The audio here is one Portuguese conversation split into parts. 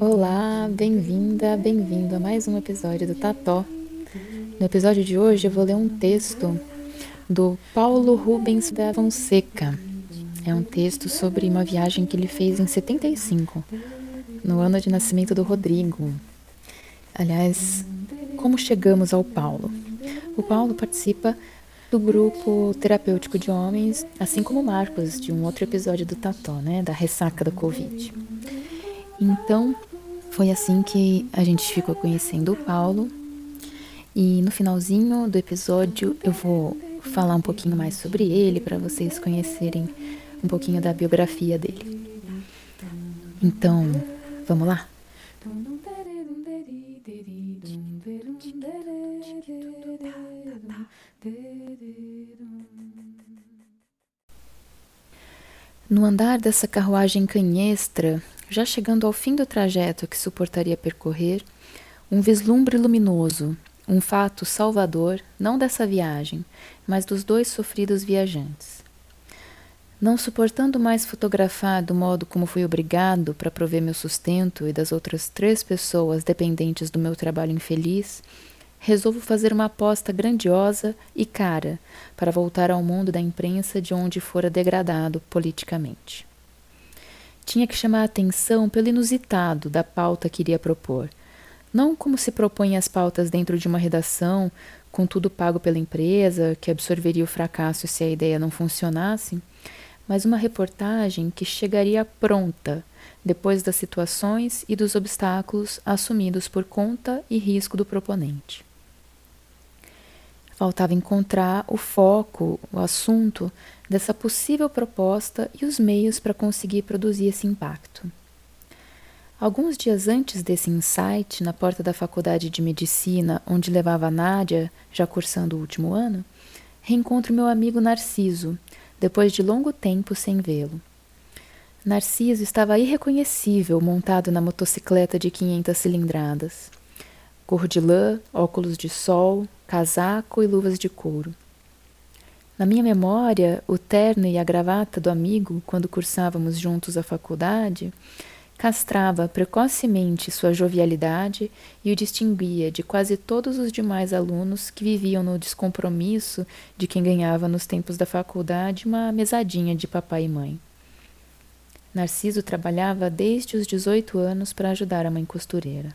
Olá, bem-vinda, bem-vindo a mais um episódio do Tató. No episódio de hoje eu vou ler um texto do Paulo Rubens da Fonseca. É um texto sobre uma viagem que ele fez em 75, no ano de nascimento do Rodrigo. Aliás, como chegamos ao Paulo? O Paulo participa do grupo terapêutico de homens, assim como o Marcos, de um outro episódio do Tató, né, da ressaca da Covid. Então, foi assim que a gente ficou conhecendo o Paulo. E no finalzinho do episódio eu vou falar um pouquinho mais sobre ele para vocês conhecerem um pouquinho da biografia dele. Então, vamos lá? No andar dessa carruagem canhestra, já chegando ao fim do trajeto que suportaria percorrer, um vislumbre luminoso, um fato salvador, não dessa viagem, mas dos dois sofridos viajantes. Não suportando mais fotografar do modo como fui obrigado para prover meu sustento e das outras três pessoas dependentes do meu trabalho infeliz, resolvo fazer uma aposta grandiosa e cara para voltar ao mundo da imprensa de onde fora degradado politicamente. Tinha que chamar a atenção pelo inusitado da pauta que iria propor. Não como se propõem as pautas dentro de uma redação, com tudo pago pela empresa, que absorveria o fracasso se a ideia não funcionasse, mas uma reportagem que chegaria pronta depois das situações e dos obstáculos assumidos por conta e risco do proponente. Faltava encontrar o foco, o assunto dessa possível proposta e os meios para conseguir produzir esse impacto. Alguns dias antes desse insight, na porta da faculdade de medicina, onde levava a Nádia, já cursando o último ano, reencontro meu amigo Narciso, depois de longo tempo sem vê-lo. Narciso estava irreconhecível montado na motocicleta de 500 cilindradas. Cor de lã, óculos de sol, casaco e luvas de couro. Na minha memória, o terno e a gravata do amigo, quando cursávamos juntos a faculdade, castrava precocemente sua jovialidade e o distinguia de quase todos os demais alunos que viviam no descompromisso de quem ganhava nos tempos da faculdade uma mesadinha de papai e mãe. Narciso trabalhava desde os 18 anos para ajudar a mãe costureira.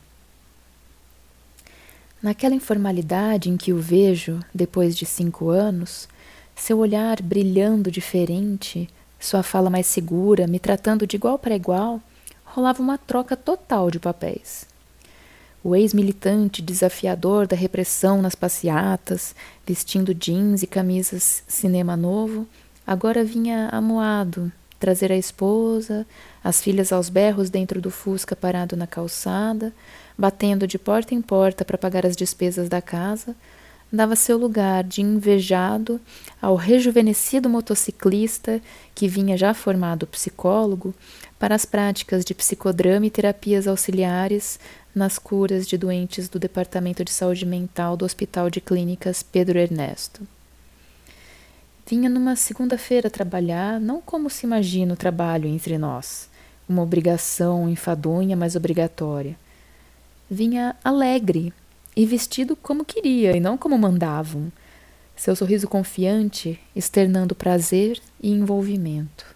Naquela informalidade em que o vejo, depois de cinco anos, seu olhar brilhando diferente, sua fala mais segura, me tratando de igual para igual, rolava uma troca total de papéis. O ex-militante desafiador da repressão nas passeatas, vestindo jeans e camisas cinema novo, agora vinha amuado trazer a esposa, as filhas aos berros dentro do Fusca parado na calçada, batendo de porta em porta para pagar as despesas da casa, dava seu lugar de invejado ao rejuvenescido motociclista que vinha já formado psicólogo para as práticas de psicodrama e terapias auxiliares nas curas de doentes do Departamento de Saúde Mental do Hospital de Clínicas Pedro Ernesto. Vinha numa segunda-feira trabalhar, não como se imagina o trabalho entre nós, uma obrigação enfadonha, mas obrigatória. Vinha alegre e vestido como queria e não como mandavam, seu sorriso confiante externando prazer e envolvimento.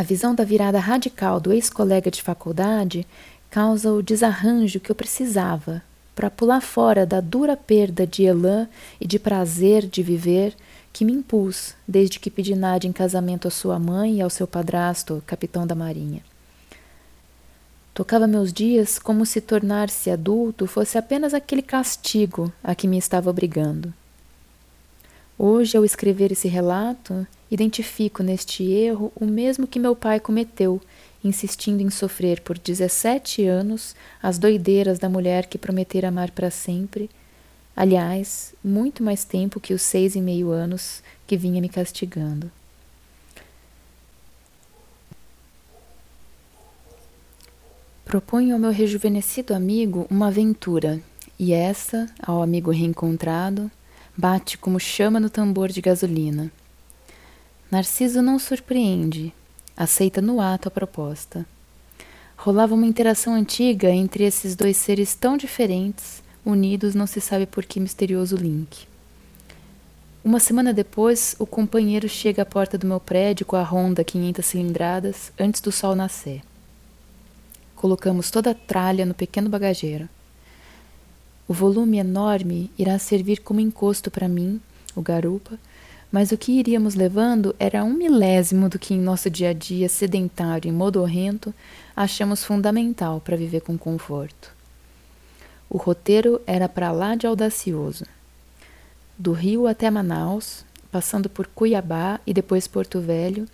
A visão da virada radical do ex-colega de faculdade causa o desarranjo que eu precisava para pular fora da dura perda de elan e de prazer de viver que me impus desde que pedi Nádia em casamento à sua mãe e ao seu padrasto, capitão da marinha. Tocava meus dias como se tornar-se adulto fosse apenas aquele castigo a que me estava obrigando. Hoje, ao escrever esse relato, identifico neste erro o mesmo que meu pai cometeu, insistindo em sofrer por 17 anos as doideiras da mulher que prometera amar para sempre. Aliás, muito mais tempo que os seis e meio anos que vinha me castigando. Proponho ao meu rejuvenescido amigo uma aventura, e essa, ao amigo reencontrado, bate como chama no tambor de gasolina. Narciso não surpreende, aceita no ato a proposta. Rolava uma interação antiga entre esses dois seres tão diferentes, unidos não se sabe por que misterioso link. Uma semana depois, o companheiro chega à porta do meu prédio com a Honda 500 cilindradas antes do sol nascer. Colocamos toda a tralha no pequeno bagageiro. O volume enorme irá servir como encosto para mim, o garupa, mas o que iríamos levando era um milésimo do que em nosso dia a dia sedentário e modorrento achamos fundamental para viver com conforto. O roteiro era para lá de audacioso. Do Rio até Manaus, passando por Cuiabá e depois Porto Velho,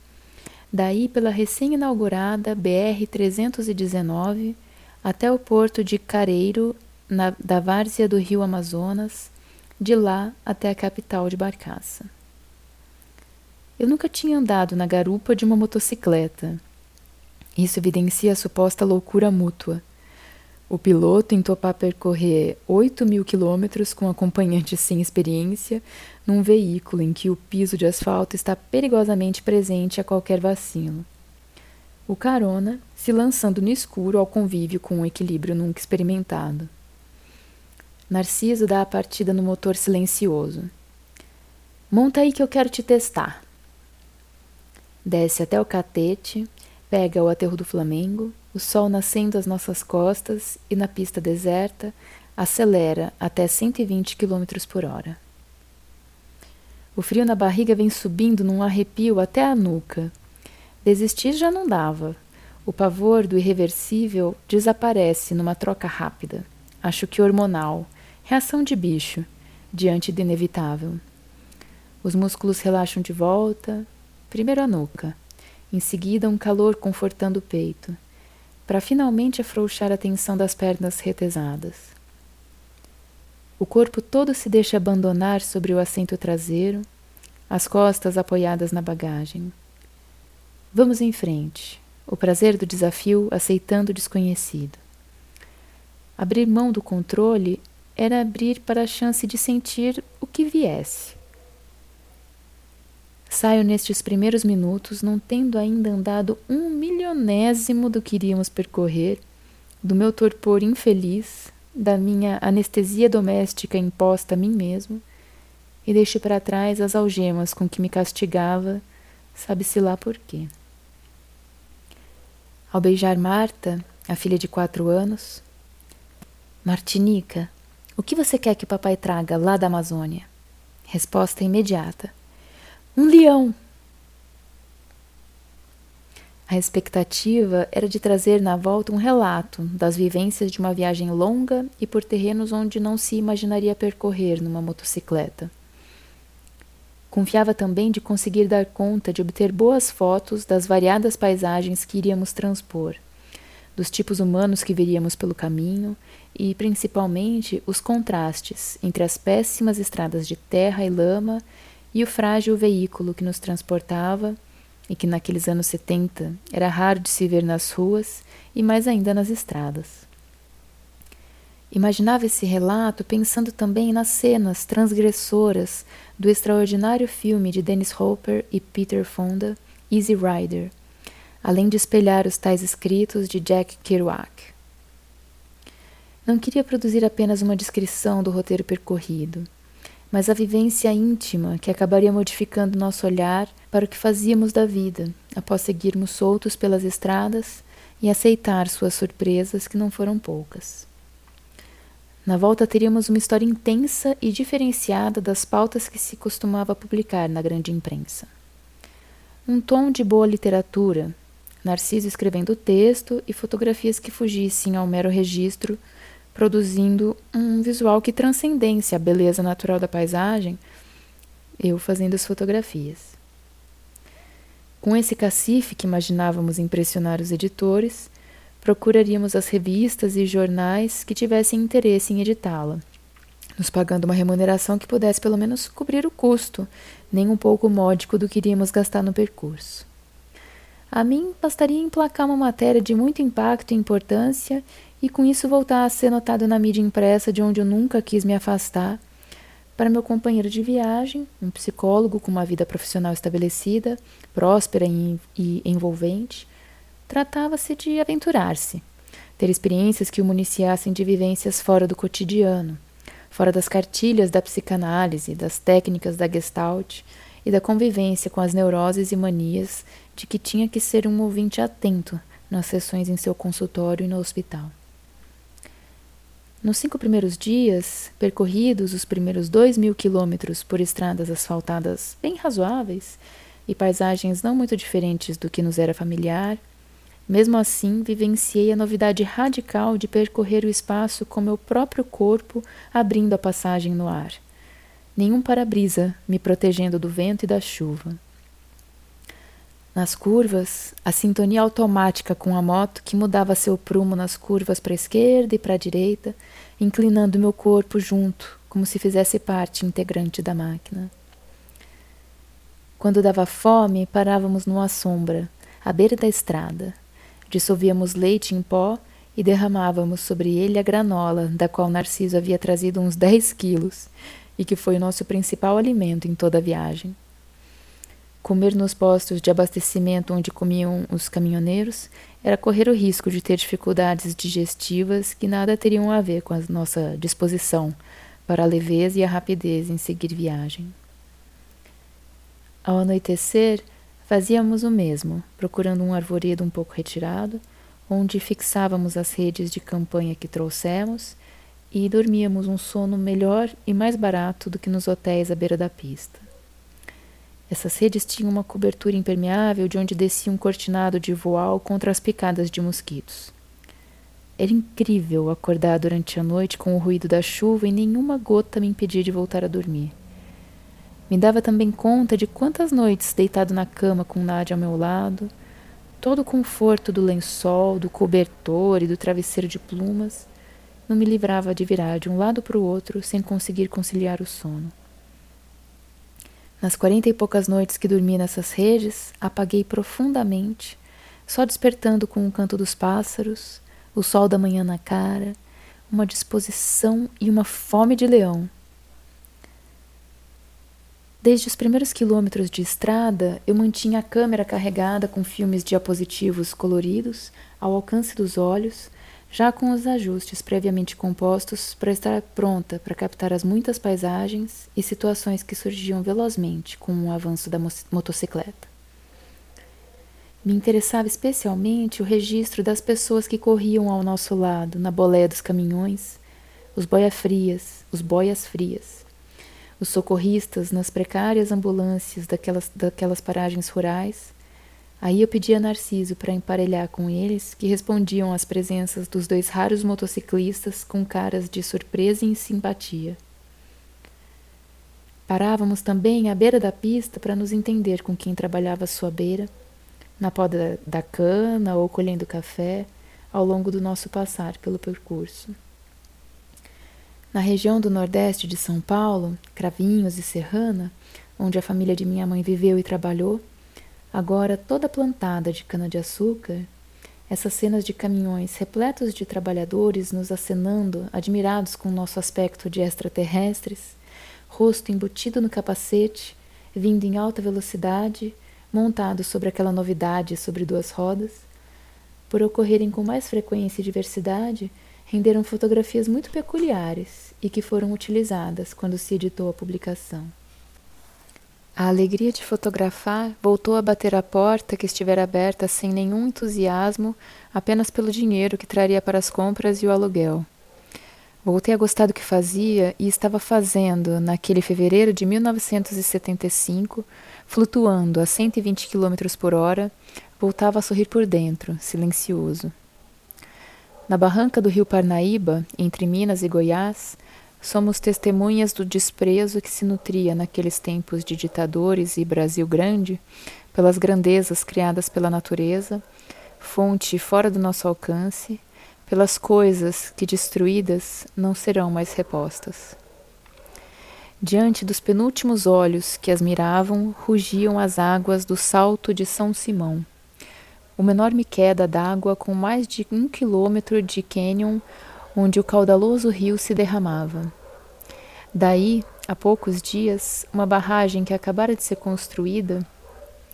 daí pela recém-inaugurada BR-319 até o porto de Careiro, na, da várzea do rio Amazonas, de lá até a capital de Barcaça. Eu nunca tinha andado na garupa de uma motocicleta. Isso evidencia a suposta loucura mútua. O piloto em topar percorrer 8 mil quilômetros com acompanhante sem experiência num veículo em que o piso de asfalto está perigosamente presente a qualquer vacilo. O carona se lançando no escuro ao convívio com um equilíbrio nunca experimentado. Narciso dá a partida no motor silencioso. Monta aí que eu quero te testar. Desce até o catete, pega o aterro do Flamengo, o sol nascendo às nossas costas e na pista deserta acelera até 120 km por hora. O frio na barriga vem subindo num arrepio até a nuca. Desistir já não dava. O pavor do irreversível desaparece numa troca rápida, acho que hormonal, reação de bicho, diante do inevitável. Os músculos relaxam de volta, primeiro a nuca, em seguida um calor confortando o peito para finalmente afrouxar a tensão das pernas retesadas. O corpo todo se deixa abandonar sobre o assento traseiro, as costas apoiadas na bagagem. Vamos em frente, o prazer do desafio aceitando o desconhecido. Abrir mão do controle era abrir para a chance de sentir o que viesse. Saio nestes primeiros minutos, não tendo ainda andado um milionésimo do que iríamos percorrer, do meu torpor infeliz, da minha anestesia doméstica imposta a mim mesmo, e deixo para trás as algemas com que me castigava, sabe-se lá por quê. Ao beijar Marta, a filha de quatro anos, Martinica, o que você quer que o papai traga lá da Amazônia? Resposta imediata. Um leão! A expectativa era de trazer na volta um relato das vivências de uma viagem longa e por terrenos onde não se imaginaria percorrer numa motocicleta. Confiava também de conseguir dar conta de obter boas fotos das variadas paisagens que iríamos transpor, dos tipos humanos que veríamos pelo caminho e, principalmente, os contrastes entre as péssimas estradas de terra e lama e o frágil veículo que nos transportava e que naqueles anos 70 era raro de se ver nas ruas e mais ainda nas estradas. Imaginava esse relato pensando também nas cenas transgressoras do extraordinário filme de Dennis Hopper e Peter Fonda, Easy Rider, além de espelhar os tais escritos de Jack Kerouac. Não queria produzir apenas uma descrição do roteiro percorrido mas a vivência íntima que acabaria modificando nosso olhar para o que fazíamos da vida, após seguirmos soltos pelas estradas e aceitar suas surpresas, que não foram poucas. Na volta teríamos uma história intensa e diferenciada das pautas que se costumava publicar na grande imprensa. Um tom de boa literatura, Narciso escrevendo o texto e fotografias que fugissem ao mero registro produzindo um visual que transcendesse a beleza natural da paisagem, eu fazendo as fotografias. Com esse cacife que imaginávamos impressionar os editores, procuraríamos as revistas e jornais que tivessem interesse em editá-la, nos pagando uma remuneração que pudesse pelo menos cobrir o custo, nem um pouco módico do que iríamos gastar no percurso. A mim bastaria emplacar uma matéria de muito impacto e importância e com isso voltar a ser notado na mídia impressa de onde eu nunca quis me afastar. Para meu companheiro de viagem, um psicólogo com uma vida profissional estabelecida, próspera e envolvente, tratava-se de aventurar-se, ter experiências que o municiassem de vivências fora do cotidiano, fora das cartilhas da psicanálise, das técnicas da gestalt e da convivência com as neuroses e manias de que tinha que ser um ouvinte atento nas sessões em seu consultório e no hospital. Nos cinco primeiros dias, percorridos os primeiros dois mil quilômetros por estradas asfaltadas bem razoáveis e paisagens não muito diferentes do que nos era familiar, mesmo assim vivenciei a novidade radical de percorrer o espaço com meu próprio corpo abrindo a passagem no ar. Nenhum para-brisa me protegendo do vento e da chuva. Nas curvas, a sintonia automática com a moto que mudava seu prumo nas curvas para a esquerda e para a direita, inclinando meu corpo junto, como se fizesse parte integrante da máquina. Quando dava fome, parávamos numa sombra, à beira da estrada. Dissolvíamos leite em pó e derramávamos sobre ele a granola, da qual Narciso havia trazido uns 10 quilos, e que foi o nosso principal alimento em toda a viagem. Comer nos postos de abastecimento onde comiam os caminhoneiros era correr o risco de ter dificuldades digestivas que nada teriam a ver com a nossa disposição para a leveza e a rapidez em seguir viagem. Ao anoitecer, fazíamos o mesmo, procurando um arvoredo um pouco retirado, onde fixávamos as redes de campanha que trouxemos e dormíamos um sono melhor e mais barato do que nos hotéis à beira da pista. Essas redes tinham uma cobertura impermeável de onde descia um cortinado de voal contra as picadas de mosquitos. Era incrível acordar durante a noite com o ruído da chuva e nenhuma gota me impedia de voltar a dormir. Me dava também conta de quantas noites, deitado na cama com Nádia ao meu lado, todo o conforto do lençol, do cobertor e do travesseiro de plumas, não me livrava de virar de um lado para o outro sem conseguir conciliar o sono. Nas quarenta e poucas noites que dormi nessas redes, apaguei profundamente, só despertando com o canto dos pássaros, o sol da manhã na cara, uma disposição e uma fome de leão. Desde os primeiros quilômetros de estrada, eu mantinha a câmera carregada com filmes diapositivos coloridos ao alcance dos olhos, já com os ajustes previamente compostos para estar pronta para captar as muitas paisagens e situações que surgiam velozmente com o avanço da motocicleta. Me interessava especialmente o registro das pessoas que corriam ao nosso lado na boleia dos caminhões, os os boias frias, os socorristas nas precárias ambulâncias daquelas, daquelas paragens rurais Aí eu pedi a Narciso para emparelhar com eles, que respondiam às presenças dos dois raros motociclistas com caras de surpresa e simpatia. Parávamos também à beira da pista para nos entender com quem trabalhava à sua beira, na poda da cana ou colhendo café, ao longo do nosso passar pelo percurso. Na região do nordeste de São Paulo, Cravinhos e Serrana, onde a família de minha mãe viveu e trabalhou, agora toda plantada de cana-de-açúcar, essas cenas de caminhões repletos de trabalhadores nos acenando, admirados com nosso aspecto de extraterrestres, rosto embutido no capacete, vindo em alta velocidade, montado sobre aquela novidade sobre duas rodas, por ocorrerem com mais frequência e diversidade, renderam fotografias muito peculiares e que foram utilizadas quando se editou a publicação. A alegria de fotografar voltou a bater a porta que estivera aberta sem nenhum entusiasmo, apenas pelo dinheiro que traria para as compras e o aluguel. Voltei a gostar do que fazia e estava fazendo, naquele fevereiro de 1975, flutuando a 120 km por hora, voltava a sorrir por dentro, silencioso. Na barranca do rio Parnaíba, entre Minas e Goiás, Somos testemunhas do desprezo que se nutria naqueles tempos de ditadores e Brasil grande pelas grandezas criadas pela natureza, fonte fora do nosso alcance, pelas coisas que destruídas não serão mais repostas. Diante dos penúltimos olhos que as miravam, rugiam as águas do Salto de São Simão, uma enorme queda d'água com mais de um quilômetro de cânion onde o caudaloso rio se derramava. Daí, há poucos dias, uma barragem que acabara de ser construída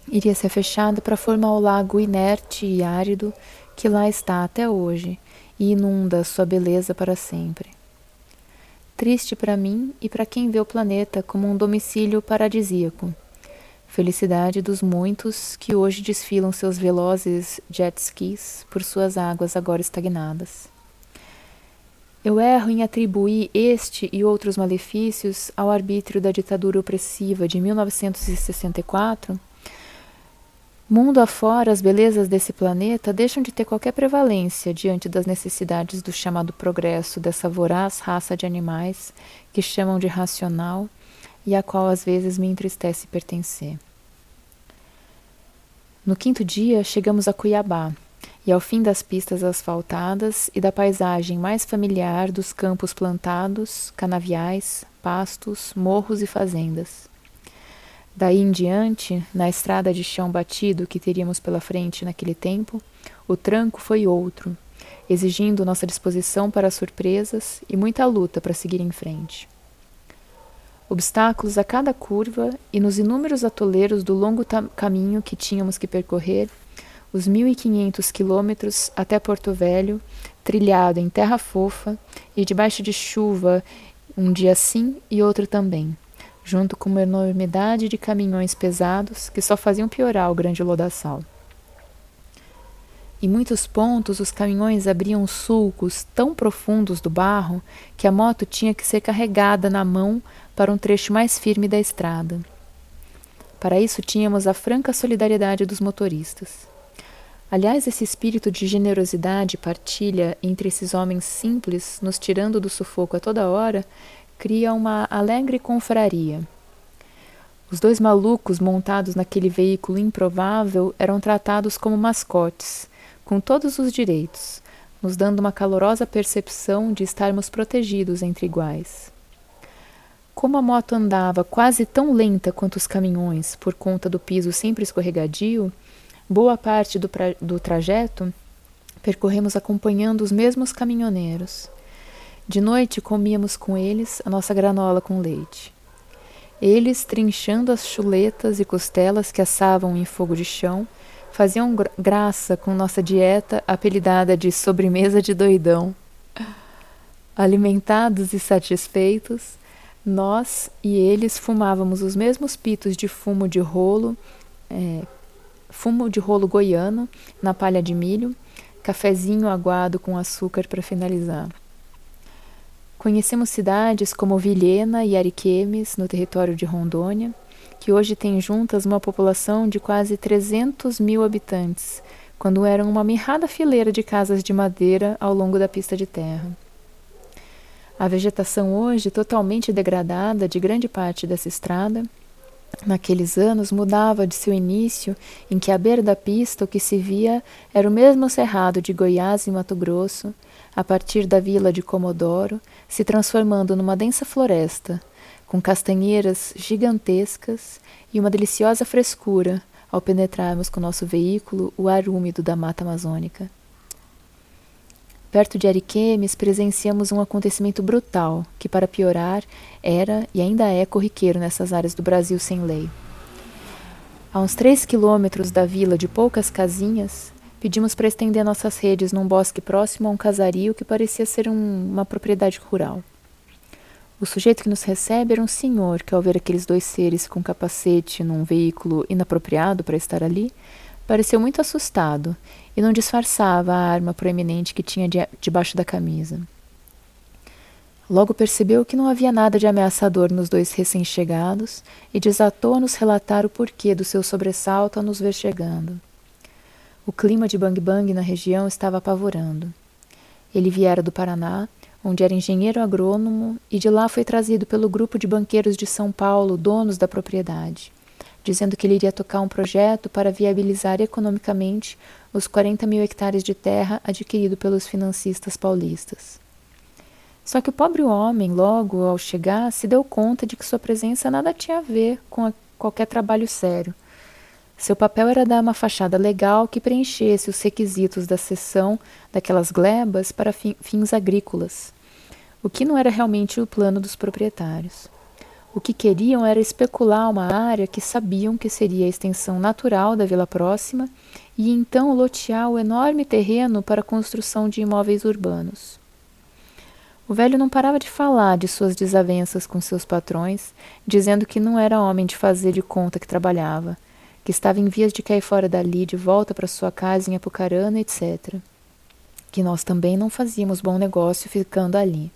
iria ser fechada para formar o lago inerte e árido que lá está até hoje e inunda sua beleza para sempre. Triste para mim e para quem vê o planeta como um domicílio paradisíaco. Felicidade dos muitos que hoje desfilam seus velozes jet skis por suas águas agora estagnadas. Eu erro em atribuir este e outros malefícios ao arbítrio da ditadura opressiva de 1964. Mundo afora, as belezas desse planeta deixam de ter qualquer prevalência diante das necessidades do chamado progresso dessa voraz raça de animais que chamam de racional e a qual às vezes me entristece pertencer. No quinto dia, chegamos a Cuiabá, e ao fim das pistas asfaltadas e da paisagem mais familiar dos campos plantados, canaviais, pastos, morros e fazendas. Daí em diante, na estrada de chão batido que teríamos pela frente naquele tempo, o tranco foi outro, exigindo nossa disposição para surpresas e muita luta para seguir em frente. Obstáculos a cada curva e nos inúmeros atoleiros do longo caminho que tínhamos que percorrer, os 1.500 quilômetros até Porto Velho, trilhado em terra fofa e debaixo de chuva, um dia sim e outro também, junto com uma enormidade de caminhões pesados que só faziam piorar o grande lodaçal. Em muitos pontos, os caminhões abriam sulcos tão profundos do barro que a moto tinha que ser carregada na mão para um trecho mais firme da estrada. Para isso, tínhamos a franca solidariedade dos motoristas. Aliás, esse espírito de generosidade partilha entre esses homens simples, nos tirando do sufoco a toda hora, cria uma alegre confraria. Os dois malucos montados naquele veículo improvável eram tratados como mascotes, com todos os direitos, nos dando uma calorosa percepção de estarmos protegidos entre iguais. Como a moto andava quase tão lenta quanto os caminhões, por conta do piso sempre escorregadio, Boa parte do, do trajeto percorremos acompanhando os mesmos caminhoneiros. De noite comíamos com eles a nossa granola com leite. Eles, trinchando as chuletas e costelas que assavam em fogo de chão, faziam graça com nossa dieta apelidada de sobremesa de doidão. Alimentados e satisfeitos, nós e eles fumávamos os mesmos pitos de fumo de rolo, é, fumo de rolo goiano na palha de milho, cafezinho aguado com açúcar para finalizar. Conhecemos cidades como Vilhena e Ariquemes, no território de Rondônia, que hoje têm juntas uma população de quase 300 mil habitantes, quando eram uma mirrada fileira de casas de madeira ao longo da pista de terra. A vegetação hoje totalmente degradada de grande parte dessa estrada naqueles anos mudava de seu início, em que à beira da pista o que se via era o mesmo cerrado de Goiás e Mato Grosso, a partir da vila de Comodoro, se transformando numa densa floresta, com castanheiras gigantescas e uma deliciosa frescura ao penetrarmos com nosso veículo o ar úmido da mata amazônica. Perto de Ariquemes, presenciamos um acontecimento brutal, que, para piorar, era e ainda é corriqueiro nessas áreas do Brasil sem lei. A uns três quilômetros da vila de poucas casinhas, pedimos para estender nossas redes num bosque próximo a um casario que parecia ser um, uma propriedade rural. O sujeito que nos recebe era um senhor que, ao ver aqueles dois seres com capacete num veículo inapropriado para estar ali, pareceu muito assustado e não disfarçava a arma proeminente que tinha debaixo da camisa. Logo percebeu que não havia nada de ameaçador nos dois recém-chegados e desatou a nos relatar o porquê do seu sobressalto a nos ver chegando. O clima de Bang Bang na região estava apavorando. Ele viera do Paraná, onde era engenheiro agrônomo, e de lá foi trazido pelo grupo de banqueiros de São Paulo, donos da propriedade dizendo que ele iria tocar um projeto para viabilizar economicamente os 40 mil hectares de terra adquirido pelos financistas paulistas. Só que o pobre homem, logo ao chegar, se deu conta de que sua presença nada tinha a ver com a, qualquer trabalho sério. Seu papel era dar uma fachada legal que preenchesse os requisitos da cessão daquelas glebas para fins agrícolas, o que não era realmente o plano dos proprietários. O que queriam era especular uma área que sabiam que seria a extensão natural da vila próxima e então lotear o enorme terreno para a construção de imóveis urbanos. O velho não parava de falar de suas desavenças com seus patrões, dizendo que não era homem de fazer de conta que trabalhava, que estava em vias de cair fora dali de volta para sua casa em Apucarana, etc. Que nós também não fazíamos bom negócio ficando ali.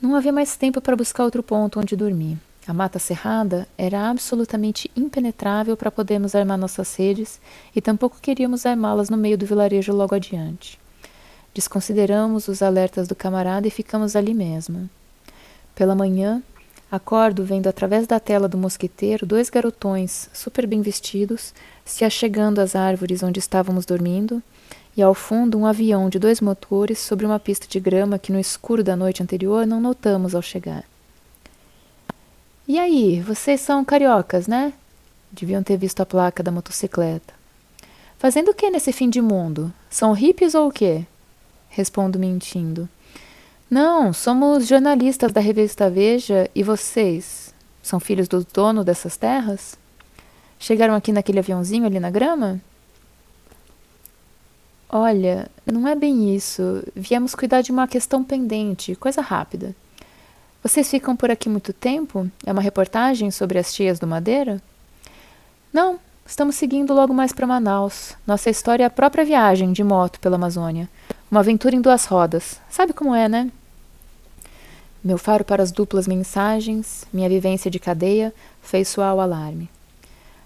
Não havia mais tempo para buscar outro ponto onde dormir. A mata cerrada era absolutamente impenetrável para podermos armar nossas redes e tampouco queríamos armá-las no meio do vilarejo logo adiante. Desconsideramos os alertas do camarada e ficamos ali mesmo. Pela manhã, acordo vendo através da tela do mosqueteiro dois garotões, super bem vestidos, se achegando às árvores onde estávamos dormindo e ao fundo um avião de dois motores sobre uma pista de grama que no escuro da noite anterior não notamos ao chegar. E aí, vocês são cariocas, né? Deviam ter visto a placa da motocicleta. Fazendo o que nesse fim de mundo? São hippies ou o quê? Respondo mentindo. Não, somos jornalistas da revista Veja e vocês? São filhos do dono dessas terras? Chegaram aqui naquele aviãozinho ali na grama? Olha, não é bem isso. Viemos cuidar de uma questão pendente, coisa rápida. Vocês ficam por aqui muito tempo? É uma reportagem sobre as tias do Madeira? Não, estamos seguindo logo mais para Manaus. Nossa história é a própria viagem de moto pela Amazônia. Uma aventura em duas rodas. Sabe como é, né? Meu faro para as duplas mensagens, minha vivência de cadeia, fez soar o alarme.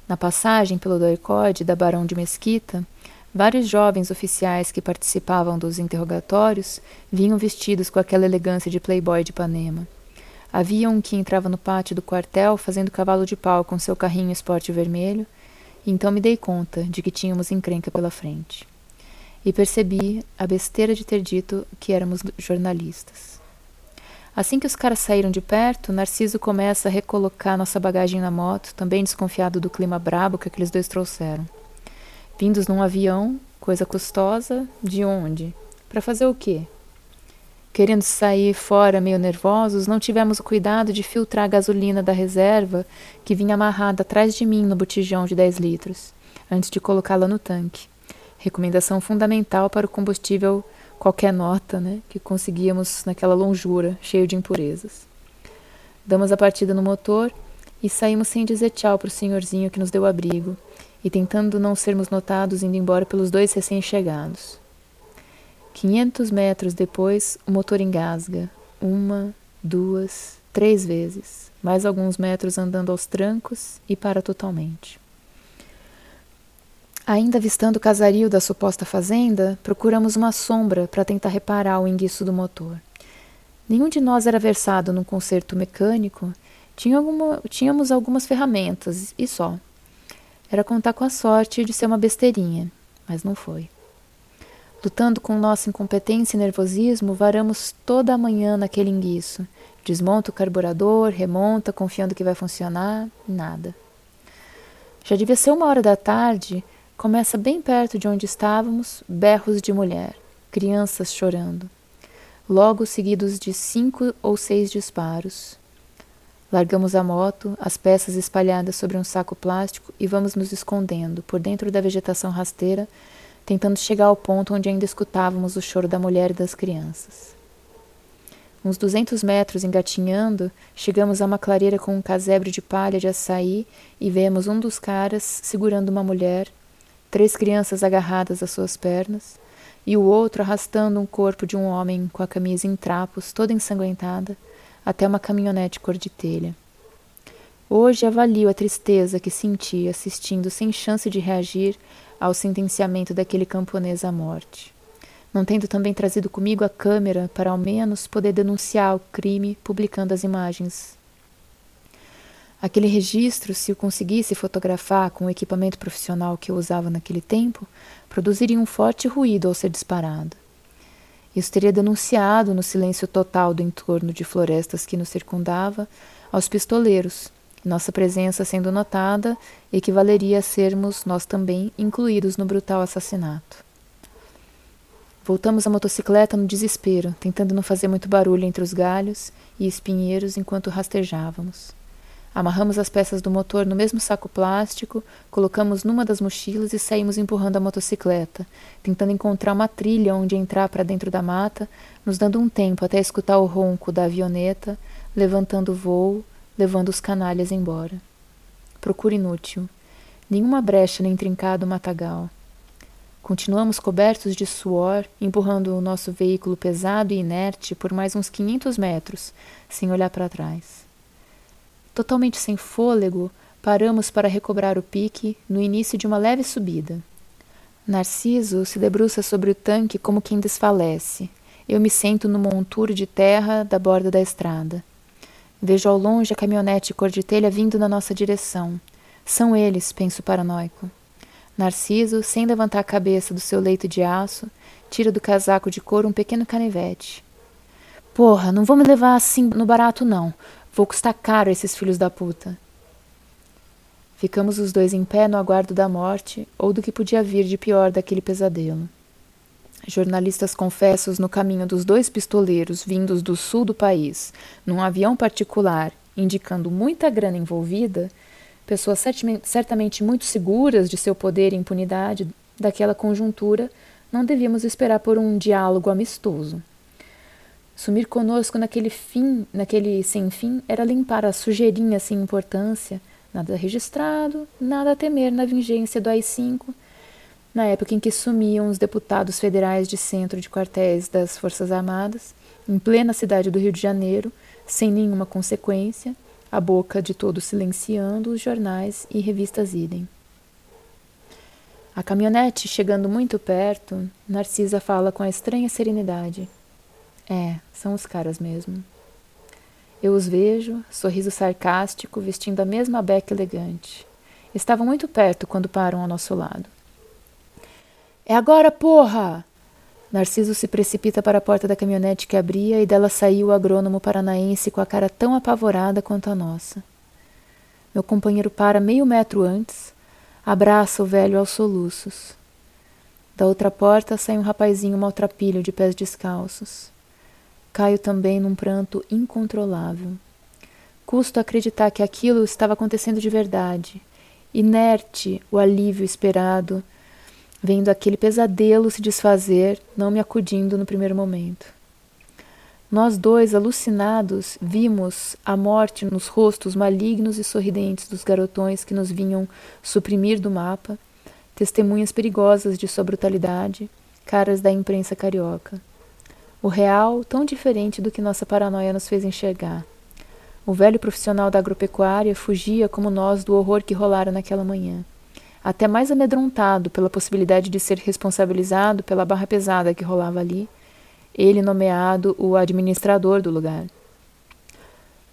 Na passagem pelo doicode da Barão de Mesquita, Vários jovens oficiais que participavam dos interrogatórios vinham vestidos com aquela elegância de playboy de Ipanema. Havia um que entrava no pátio do quartel fazendo cavalo de pau com seu carrinho esporte vermelho, e então me dei conta de que tínhamos encrenca pela frente. E percebi a besteira de ter dito que éramos jornalistas. Assim que os caras saíram de perto, Narciso começa a recolocar nossa bagagem na moto, também desconfiado do clima brabo que aqueles dois trouxeram. Vindos num avião, coisa custosa, de onde? Para fazer o quê? Querendo sair fora meio nervosos, não tivemos o cuidado de filtrar a gasolina da reserva que vinha amarrada atrás de mim no botijão de 10 litros, antes de colocá-la no tanque. Recomendação fundamental para o combustível qualquer nota né, que conseguíamos naquela longura, cheio de impurezas. Damos a partida no motor e saímos sem dizer tchau para o senhorzinho que nos deu abrigo e tentando não sermos notados indo embora pelos dois recém-chegados. Quinhentos metros depois, o motor engasga. Uma, duas, três vezes. Mais alguns metros andando aos trancos e para totalmente. Ainda avistando o casario da suposta fazenda, procuramos uma sombra para tentar reparar o enguiço do motor. Nenhum de nós era versado num conserto mecânico, Tinha alguma, tínhamos algumas ferramentas e só. Era contar com a sorte de ser uma besteirinha, mas não foi. Lutando com nossa incompetência e nervosismo, varamos toda a manhã naquele enguiço. Desmonta o carburador, remonta, confiando que vai funcionar, nada. Já devia ser uma hora da tarde, começa bem perto de onde estávamos, berros de mulher, crianças chorando. Logo seguidos de cinco ou seis disparos. Largamos a moto, as peças espalhadas sobre um saco plástico e vamos nos escondendo por dentro da vegetação rasteira, tentando chegar ao ponto onde ainda escutávamos o choro da mulher e das crianças. Uns duzentos metros engatinhando, chegamos a uma clareira com um casebre de palha de açaí e vemos um dos caras segurando uma mulher, três crianças agarradas às suas pernas, e o outro arrastando um corpo de um homem com a camisa em trapos, toda ensanguentada, até uma caminhonete cor de telha. Hoje avalio a tristeza que senti assistindo sem chance de reagir ao sentenciamento daquele camponês à morte. Não tendo também trazido comigo a câmera para ao menos poder denunciar o crime publicando as imagens. Aquele registro, se o conseguisse fotografar com o equipamento profissional que eu usava naquele tempo, produziria um forte ruído ao ser disparado. Isso teria denunciado, no silêncio total do entorno de florestas que nos circundava, aos pistoleiros, Nossa presença sendo notada equivaleria a sermos nós também incluídos no brutal assassinato. Voltamos à motocicleta no desespero, tentando não fazer muito barulho entre os galhos e espinheiros enquanto rastejávamos. Amarramos as peças do motor no mesmo saco plástico, colocamos numa das mochilas e saímos empurrando a motocicleta, tentando encontrar uma trilha onde entrar para dentro da mata, nos dando um tempo até escutar o ronco da avioneta, levantando o voo, levando os canalhas embora. Procura inútil. Nenhuma brecha nem trincado matagal. Continuamos cobertos de suor, empurrando o nosso veículo pesado e inerte por mais uns 500 metros, sem olhar para trás. Totalmente sem fôlego, paramos para recobrar o pique no início de uma leve subida. Narciso se debruça sobre o tanque como quem desfalece. Eu me sento no monturo de terra da borda da estrada. Vejo ao longe a caminhonete cor de telha vindo na nossa direção. São eles, penso paranoico. Narciso, sem levantar a cabeça do seu leito de aço, tira do casaco de couro um pequeno canivete. Porra, não vou me levar assim no barato, não. Vou custar caro esses filhos da puta. Ficamos os dois em pé no aguardo da morte ou do que podia vir de pior daquele pesadelo. Jornalistas confessos no caminho dos dois pistoleiros vindos do sul do país, num avião particular, indicando muita grana envolvida, pessoas certamente muito seguras de seu poder e impunidade daquela conjuntura, não devíamos esperar por um diálogo amistoso. Sumir conosco naquele fim, naquele sem fim, era limpar a sujeirinha sem importância, nada registrado, nada a temer na vingência do AI-5, na época em que sumiam os deputados federais de centro de quartéis das Forças Armadas, em plena cidade do Rio de Janeiro, sem nenhuma consequência, a boca de todos silenciando os jornais e revistas idem. A caminhonete chegando muito perto, Narcisa fala com a estranha serenidade. É, são os caras mesmo. Eu os vejo, sorriso sarcástico, vestindo a mesma beca elegante. Estavam muito perto quando param ao nosso lado. É agora, porra! Narciso se precipita para a porta da caminhonete que abria e dela saiu o agrônomo paranaense com a cara tão apavorada quanto a nossa. Meu companheiro para meio metro antes, abraça o velho aos soluços. Da outra porta sai um rapazinho maltrapilho de pés descalços. Caio também num pranto incontrolável. Custo acreditar que aquilo estava acontecendo de verdade. Inerte o alívio esperado vendo aquele pesadelo se desfazer, não me acudindo no primeiro momento. Nós dois, alucinados, vimos a morte nos rostos malignos e sorridentes dos garotões que nos vinham suprimir do mapa, testemunhas perigosas de sua brutalidade, caras da imprensa carioca. O real, tão diferente do que nossa paranoia nos fez enxergar. O velho profissional da agropecuária fugia como nós do horror que rolara naquela manhã até mais amedrontado pela possibilidade de ser responsabilizado pela barra pesada que rolava ali, ele nomeado o administrador do lugar.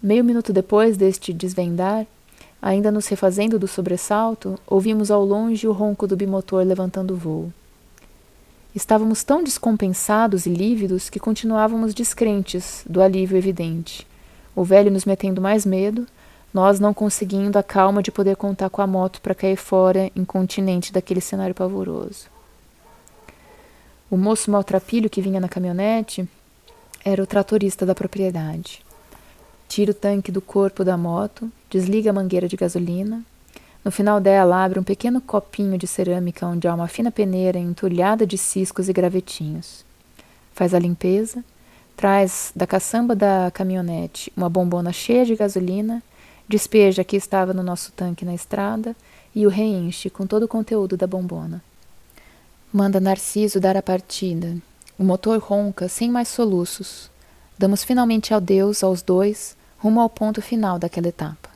Meio minuto depois deste desvendar, ainda nos refazendo do sobressalto, ouvimos ao longe o ronco do bimotor levantando o voo. Estávamos tão descompensados e lívidos que continuávamos descrentes do alívio evidente, o velho nos metendo mais medo, nós não conseguindo a calma de poder contar com a moto para cair fora incontinente daquele cenário pavoroso. O moço maltrapilho que vinha na caminhonete era o tratorista da propriedade. Tira o tanque do corpo da moto, desliga a mangueira de gasolina. No final dela, abre um pequeno copinho de cerâmica onde há uma fina peneira entulhada de ciscos e gravetinhos. Faz a limpeza, traz da caçamba da caminhonete uma bombona cheia de gasolina Despeja que estava no nosso tanque na estrada e o reenche com todo o conteúdo da bombona. Manda Narciso dar a partida. O motor ronca sem mais soluços. Damos finalmente adeus aos dois, rumo ao ponto final daquela etapa.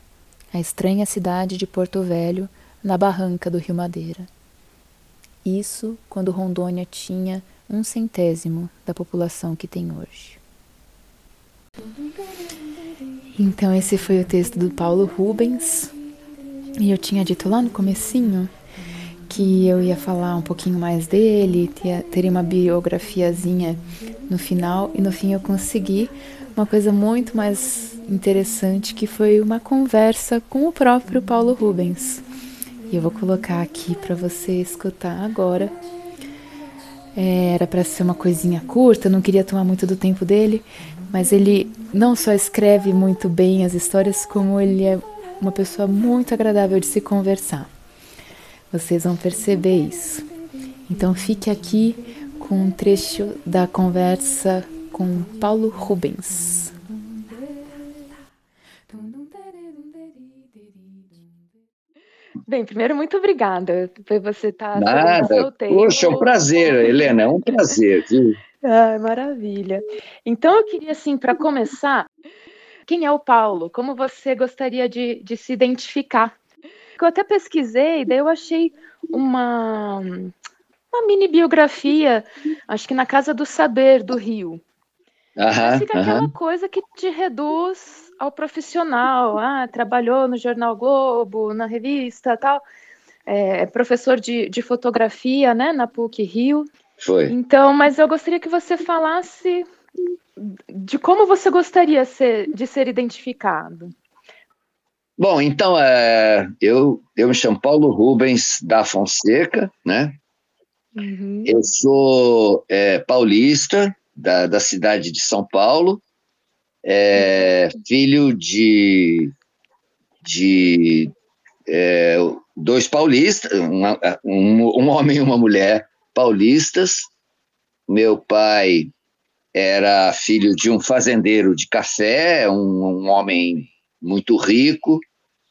A estranha cidade de Porto Velho, na barranca do Rio Madeira. Isso quando Rondônia tinha um centésimo da população que tem hoje. Então esse foi o texto do Paulo Rubens. E eu tinha dito lá no comecinho que eu ia falar um pouquinho mais dele, teria uma biografiazinha no final, e no fim eu consegui uma coisa muito mais interessante que foi uma conversa com o próprio Paulo Rubens. E eu vou colocar aqui para você escutar agora. É, era para ser uma coisinha curta, não queria tomar muito do tempo dele, mas ele não só escreve muito bem as histórias, como ele é uma pessoa muito agradável de se conversar. Vocês vão perceber isso. Então fique aqui com um trecho da conversa com Paulo Rubens. Bem, primeiro, muito obrigada por você estar. Seu tempo. Poxa, é um prazer, Helena, é um prazer. Viu? Ah, maravilha. Então, eu queria, assim, para começar, quem é o Paulo? Como você gostaria de, de se identificar? Eu até pesquisei, daí eu achei uma, uma mini biografia, acho que na Casa do Saber do Rio. Aham, fica aham. aquela coisa que te reduz ao profissional. Ah, trabalhou no Jornal Globo, na revista tal. É, professor de, de fotografia, né, na PUC Rio. Foi. Então, mas eu gostaria que você falasse de como você gostaria ser, de ser identificado. Bom, então, é, eu, eu me chamo Paulo Rubens da Fonseca, né? Uhum. Eu sou é, paulista, da, da cidade de São Paulo, é, filho de, de é, dois paulistas, um, um homem e uma mulher paulistas. Meu pai era filho de um fazendeiro de café, um, um homem muito rico,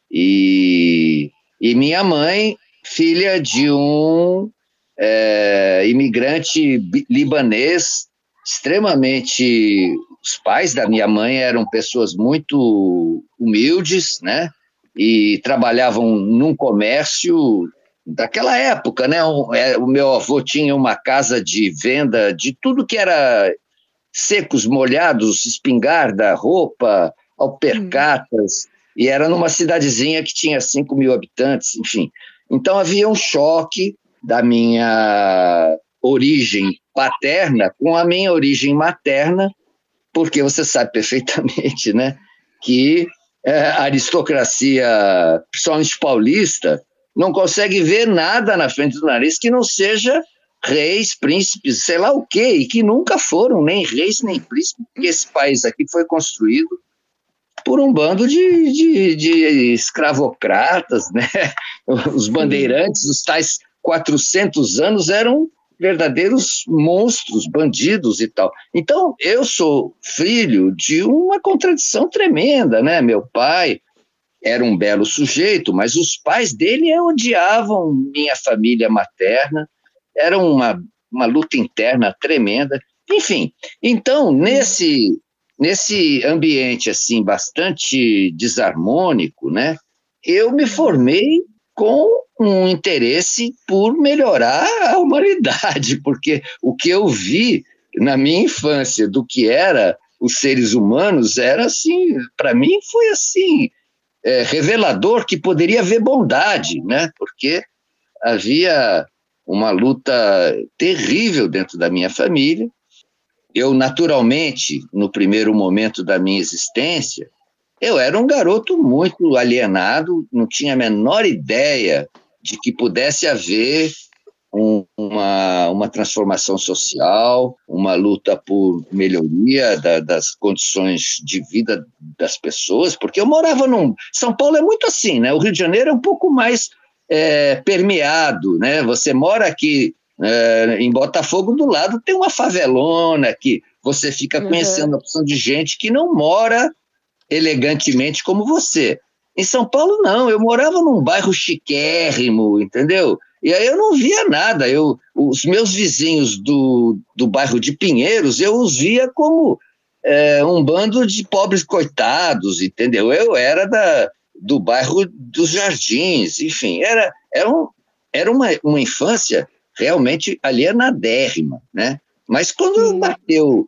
e, e minha mãe, filha de um é, imigrante libanês extremamente. Os pais da minha mãe eram pessoas muito humildes, né? E trabalhavam num comércio daquela época, né? É, o meu avô tinha uma casa de venda de tudo que era secos, molhados, espingarda, roupa, alpercatas, hum. e era numa cidadezinha que tinha 5 mil habitantes, enfim. Então havia um choque da minha origem paterna com a minha origem materna, porque você sabe perfeitamente né, que é, a aristocracia, principalmente paulista, não consegue ver nada na frente do nariz que não seja reis, príncipes, sei lá o quê, e que nunca foram nem reis nem príncipes, porque esse país aqui foi construído por um bando de, de, de escravocratas, né? Os bandeirantes, os tais 400 anos eram verdadeiros monstros, bandidos e tal. Então, eu sou filho de uma contradição tremenda, né? Meu pai era um belo sujeito, mas os pais dele odiavam minha família materna, era uma, uma luta interna tremenda. Enfim, então, nesse, nesse ambiente assim bastante desarmônico, né? Eu me formei com um interesse por melhorar a humanidade, porque o que eu vi na minha infância do que era os seres humanos era assim, para mim foi assim é, revelador que poderia haver bondade, né? Porque havia uma luta terrível dentro da minha família. Eu naturalmente, no primeiro momento da minha existência, eu era um garoto muito alienado, não tinha a menor ideia de que pudesse haver um, uma, uma transformação social, uma luta por melhoria da, das condições de vida das pessoas, porque eu morava num. São Paulo é muito assim, né? O Rio de Janeiro é um pouco mais é, permeado, né? Você mora aqui é, em Botafogo, do lado tem uma favelona que você fica uhum. conhecendo uhum. a opção de gente que não mora elegantemente como você. Em São Paulo, não. Eu morava num bairro chiquérrimo, entendeu? E aí eu não via nada. Eu, os meus vizinhos do, do bairro de Pinheiros, eu os via como é, um bando de pobres coitados, entendeu? Eu era da, do bairro dos Jardins, enfim, era, era, um, era uma, uma infância realmente alienadérrima, né? Mas quando bateu,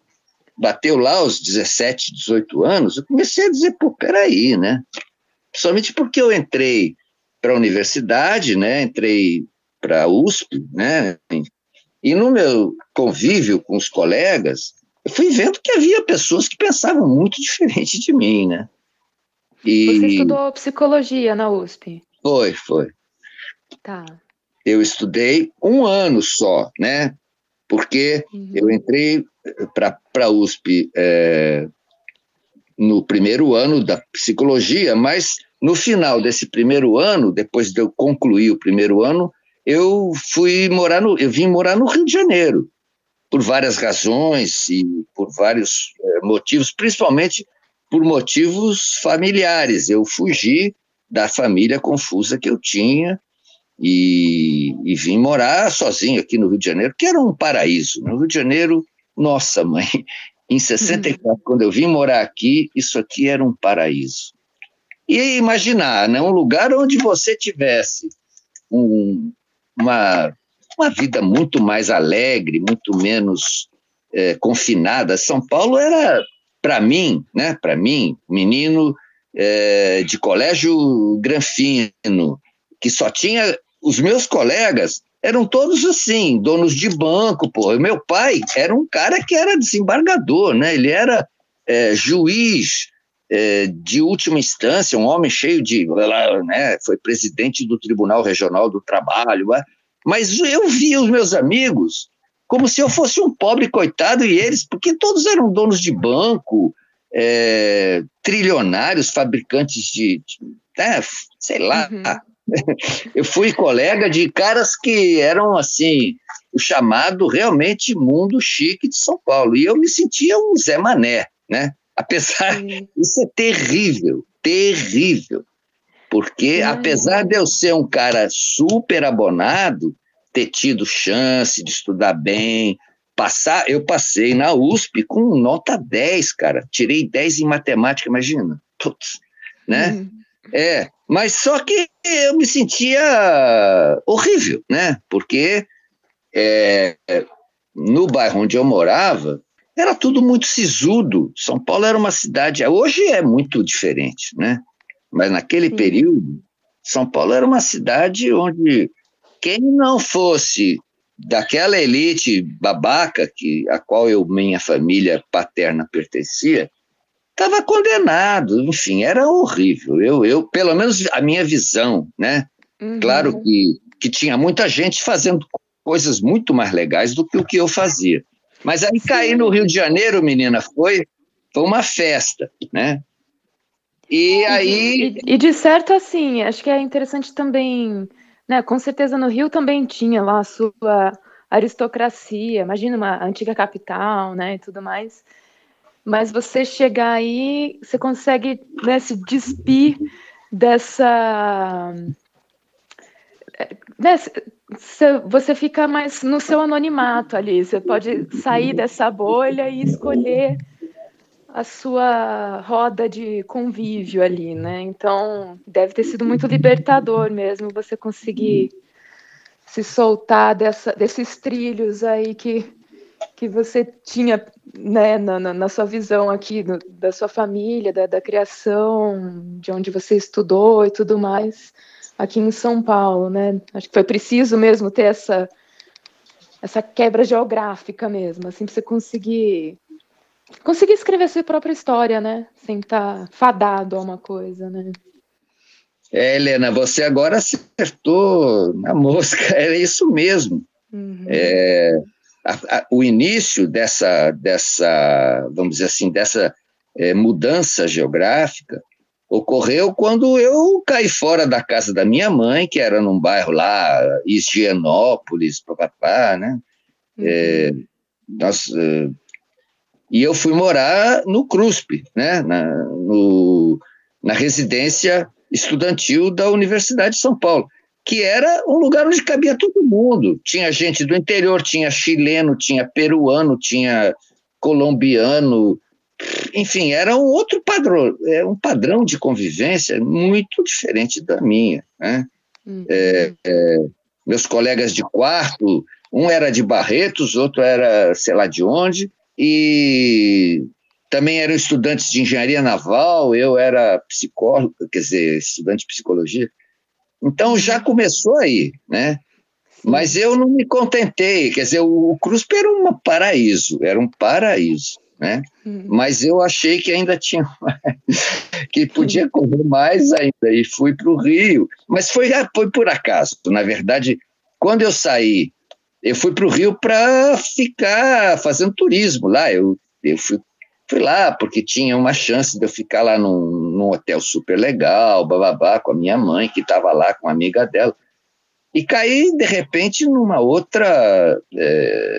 bateu lá os 17, 18 anos, eu comecei a dizer, pô, peraí, né? Somente porque eu entrei para a universidade, né? Entrei para a USP, né? E no meu convívio com os colegas, eu fui vendo que havia pessoas que pensavam muito diferente de mim, né? E... Você estudou psicologia na USP? Foi, foi. Tá. Eu estudei um ano só, né? Porque uhum. eu entrei para a USP é, no primeiro ano da psicologia, mas no final desse primeiro ano, depois de eu concluir o primeiro ano, eu fui morar no, eu vim morar no Rio de Janeiro por várias razões e por vários é, motivos, principalmente por motivos familiares. Eu fugi da família confusa que eu tinha e, e, vim morar sozinho aqui no Rio de Janeiro, que era um paraíso. No Rio de Janeiro, nossa mãe, em 64, uhum. quando eu vim morar aqui, isso aqui era um paraíso. E imaginar, né, um lugar onde você tivesse um, uma, uma vida muito mais alegre, muito menos é, confinada. São Paulo era, para mim, né, para mim, menino é, de colégio granfino, que só tinha os meus colegas eram todos assim, donos de banco, pô. Meu pai era um cara que era desembargador, né? Ele era é, juiz é, de última instância, um homem cheio de, né? Foi presidente do Tribunal Regional do Trabalho, mas eu via os meus amigos como se eu fosse um pobre coitado e eles, porque todos eram donos de banco, é, trilionários, fabricantes de, de né, sei lá, uhum. Eu fui colega de caras que eram assim, o chamado realmente mundo chique de São Paulo. E eu me sentia um Zé Mané, né? Apesar isso é terrível, terrível. Porque apesar de eu ser um cara super abonado, ter tido chance de estudar bem, passar, eu passei na USP com nota 10, cara. Tirei 10 em matemática, imagina. Putz, né? Uhum. É, mas só que eu me sentia horrível, né? Porque é, no bairro onde eu morava, era tudo muito sisudo. São Paulo era uma cidade. Hoje é muito diferente, né? Mas naquele Sim. período, São Paulo era uma cidade onde quem não fosse daquela elite babaca que a qual eu minha família paterna pertencia estava condenado, enfim, era horrível. Eu, eu, pelo menos a minha visão, né? Uhum. Claro que, que tinha muita gente fazendo coisas muito mais legais do que o que eu fazia. Mas aí Sim. cair no Rio de Janeiro, menina, foi, foi uma festa, né? E aí. E, e, de certo, assim, acho que é interessante também, né? Com certeza no Rio também tinha lá a sua aristocracia, imagina uma antiga capital, né? E tudo mais mas você chegar aí, você consegue né, se despir dessa. Né, você fica mais no seu anonimato ali, você pode sair dessa bolha e escolher a sua roda de convívio ali, né? Então, deve ter sido muito libertador mesmo você conseguir se soltar dessa, desses trilhos aí que que você tinha né, na, na, sua visão aqui no, da sua família, da, da, criação, de onde você estudou e tudo mais, aqui em São Paulo, né? Acho que foi preciso mesmo ter essa essa quebra geográfica mesmo, assim, para você conseguir conseguir escrever a sua própria história, né? Sem estar tá fadado a uma coisa, né? É, Helena, você agora acertou na mosca, é isso mesmo. Uhum. É, a, a, o início dessa, dessa, vamos dizer assim, dessa é, mudança geográfica ocorreu quando eu caí fora da casa da minha mãe, que era num bairro lá, Higienópolis, papapá, né? Uhum. É, nós, é, e eu fui morar no CRUSP, né? Na, no, na residência estudantil da Universidade de São Paulo que era um lugar onde cabia todo mundo. Tinha gente do interior, tinha chileno, tinha peruano, tinha colombiano, enfim, era um outro padrão, é um padrão de convivência muito diferente da minha. Né? Uhum. É, é, meus colegas de quarto, um era de Barretos, outro era sei lá de onde, e também eram estudantes de engenharia naval, eu era psicólogo, quer dizer, estudante de psicologia. Então já começou aí, né? Mas eu não me contentei, quer dizer, o Cruz era um paraíso, era um paraíso, né? Hum. Mas eu achei que ainda tinha que podia correr mais ainda e fui para o Rio. Mas foi, ah, foi por acaso, na verdade, quando eu saí, eu fui para o Rio para ficar fazendo turismo lá. Eu, eu fui, fui lá porque tinha uma chance de eu ficar lá num, num hotel super legal, bababá, com a minha mãe, que estava lá com uma amiga dela. E caí, de repente, numa outra é,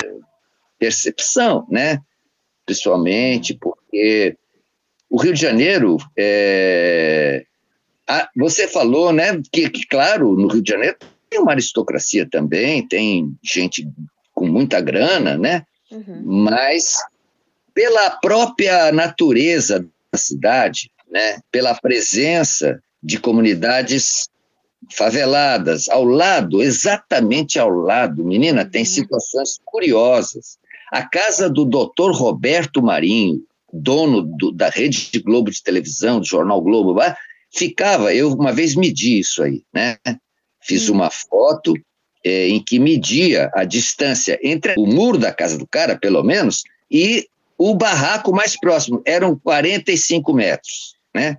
percepção, né? Pessoalmente, porque o Rio de Janeiro, é, a, você falou, né, que, que, claro, no Rio de Janeiro tem uma aristocracia também, tem gente com muita grana, né? Uhum. Mas pela própria natureza da cidade, né? Pela presença de comunidades faveladas ao lado, exatamente ao lado, menina, tem uhum. situações curiosas. A casa do doutor Roberto Marinho, dono do, da Rede Globo de televisão, do Jornal Globo, ficava, eu uma vez medi isso aí, né? Fiz hum. uma foto é, em que media a distância entre o muro da casa do cara, pelo menos, e o barraco mais próximo. Eram 45 metros, né?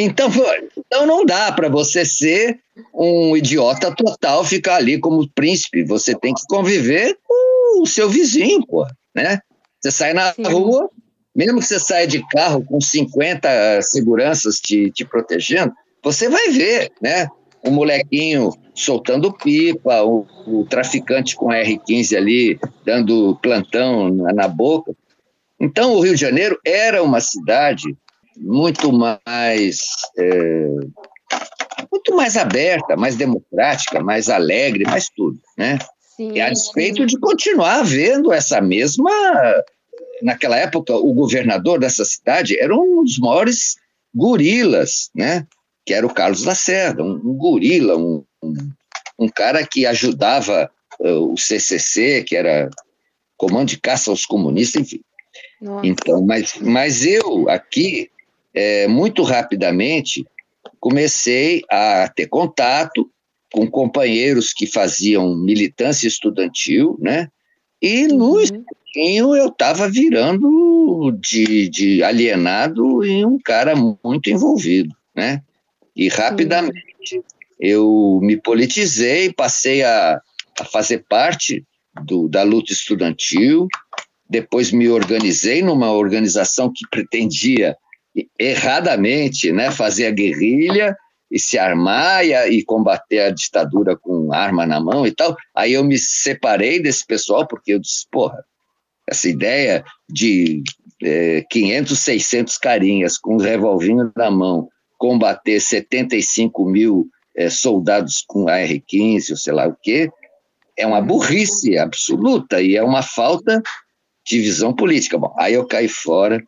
Então, então não dá para você ser um idiota total, ficar ali como príncipe. Você tem que conviver com o seu vizinho, pô, né? Você sai na Sim. rua, mesmo que você saia de carro com 50 seguranças te, te protegendo, você vai ver, né? o molequinho soltando pipa, o, o traficante com a R15 ali dando plantão na, na boca. Então, o Rio de Janeiro era uma cidade muito mais é, muito mais aberta, mais democrática, mais alegre, mais tudo, né? Sim, e a despeito sim. de continuar vendo essa mesma naquela época o governador dessa cidade era um dos maiores gorilas, né? que era o Carlos Lacerda, um, um gorila, um, um, um, cara que ajudava uh, o CCC, que era Comando de Caça aos Comunistas, enfim. Nossa. Então, mas, mas eu aqui, é, muito rapidamente, comecei a ter contato com companheiros que faziam militância estudantil, né? E no uhum. eu estava virando de, de alienado e um cara muito envolvido, né? E rapidamente eu me politizei, passei a, a fazer parte do, da luta estudantil, depois me organizei numa organização que pretendia erradamente né, fazer a guerrilha e se armar e, e, combater a ditadura com arma na mão e tal. Aí eu me separei desse pessoal porque eu disse, porra, essa ideia de é, 500, 600 carinhas com um revolvinho na mão combater 75 mil é, soldados com AR-15 ou sei lá o quê, é uma burrice absoluta e é uma falta de visão política. Bom, aí eu caí fora.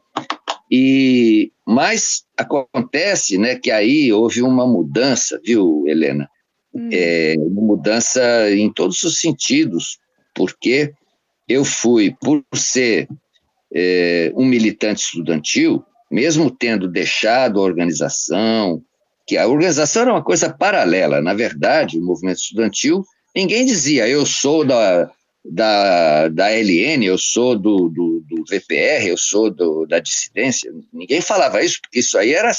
E mas acontece, né, que aí houve uma mudança, viu, Helena? Hum. É, uma mudança em todos os sentidos, porque eu fui, por ser é, um militante estudantil, mesmo tendo deixado a organização, que a organização era uma coisa paralela, na verdade, o movimento estudantil, ninguém dizia eu sou da, da, da LN, eu sou do, do, do VPR, eu sou do, da dissidência, ninguém falava isso, porque isso aí era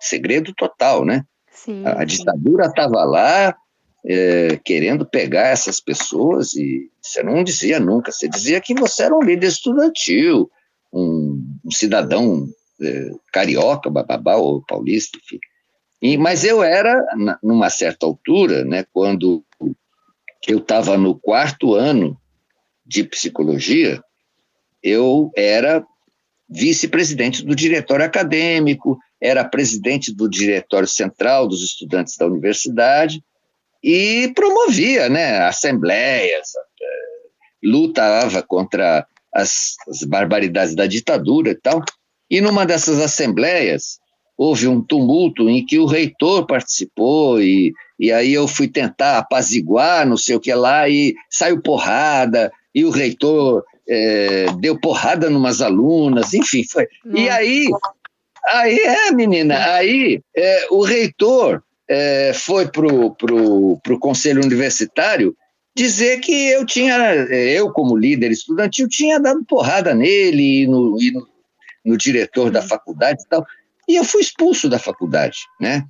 segredo total, né? Sim, a, a ditadura estava lá é, querendo pegar essas pessoas e você não dizia nunca, você dizia que você era um líder estudantil, um, um cidadão é, carioca, bababá, ou paulista, enfim. E, mas eu era, numa certa altura, né, quando eu estava no quarto ano de psicologia, eu era vice-presidente do diretório acadêmico, era presidente do diretório central dos estudantes da universidade e promovia né, assembleias, é, lutava contra as, as barbaridades da ditadura e tal. E numa dessas assembleias, houve um tumulto em que o reitor participou e, e aí eu fui tentar apaziguar, não sei o que lá, e saiu porrada, e o reitor é, deu porrada numas alunas, enfim, foi. E aí, aí é, menina, aí é, o reitor é, foi para o pro, pro conselho universitário dizer que eu tinha, eu como líder estudantil, tinha dado porrada nele e no, e no, no diretor da faculdade e tal, e eu fui expulso da faculdade, né?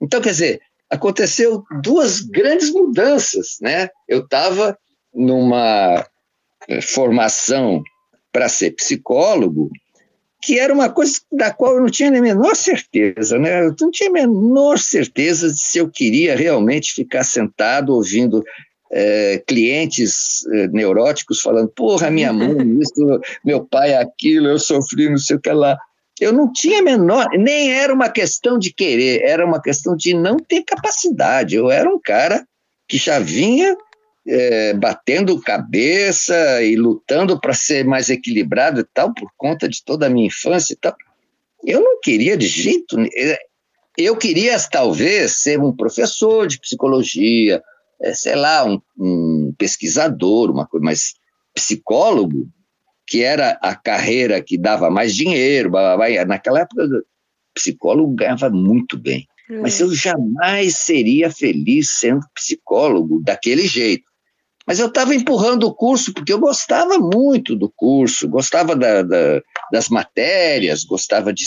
Então, quer dizer, aconteceu duas grandes mudanças, né? Eu estava numa formação para ser psicólogo, que era uma coisa da qual eu não tinha a menor certeza, né? Eu não tinha a menor certeza de se eu queria realmente ficar sentado ouvindo é, clientes é, neuróticos falando, porra, minha mãe, isso, meu pai aquilo, eu sofri não sei o que lá. Eu não tinha a menor, nem era uma questão de querer, era uma questão de não ter capacidade. Eu era um cara que já vinha é, batendo cabeça e lutando para ser mais equilibrado e tal, por conta de toda a minha infância e tal. Eu não queria de jeito é, Eu queria, talvez, ser um professor de psicologia, é, sei lá, um, um pesquisador, uma coisa, mas psicólogo, que era a carreira que dava mais dinheiro, blá, blá, blá. naquela época, psicólogo ganhava muito bem. Mas eu jamais seria feliz sendo psicólogo daquele jeito. Mas eu estava empurrando o curso porque eu gostava muito do curso, gostava da, da, das matérias, gostava de,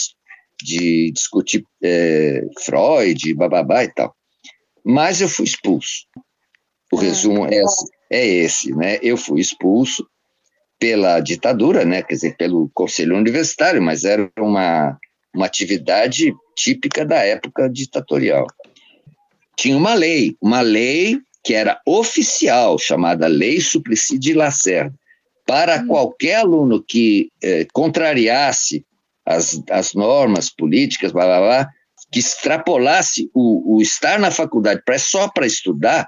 de discutir é, Freud, bababá e tal. Mas eu fui expulso. O ah, resumo é, é esse, né? Eu fui expulso pela ditadura, né? Quer dizer, pelo Conselho Universitário, mas era uma, uma atividade típica da época ditatorial. Tinha uma lei, uma lei que era oficial, chamada Lei Suplicy de Lacerda, para hum. qualquer aluno que eh, contrariasse as, as normas políticas, blá, blá, blá, que extrapolasse o, o estar na faculdade pra, só para estudar,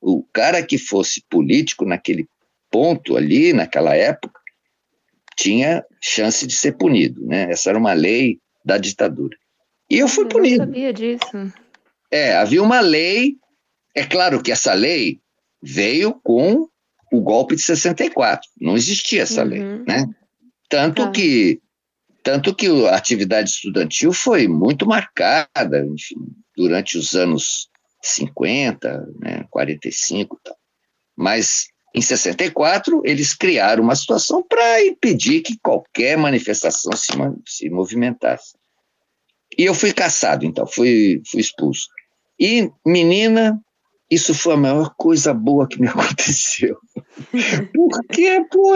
o cara que fosse político naquele ponto ali, naquela época, tinha chance de ser punido, né? Essa era uma lei da ditadura. E eu fui eu punido. Eu sabia disso. É, havia uma lei é claro que essa lei veio com o golpe de 64. Não existia essa uhum. lei, né? Tanto tá. que tanto que a atividade estudantil foi muito marcada, enfim, durante os anos 50, né, 45 e tal. Mas em 64 eles criaram uma situação para impedir que qualquer manifestação se, se movimentasse. E eu fui caçado, então, fui, fui expulso. E menina, isso foi a maior coisa boa que me aconteceu. Porque, pô,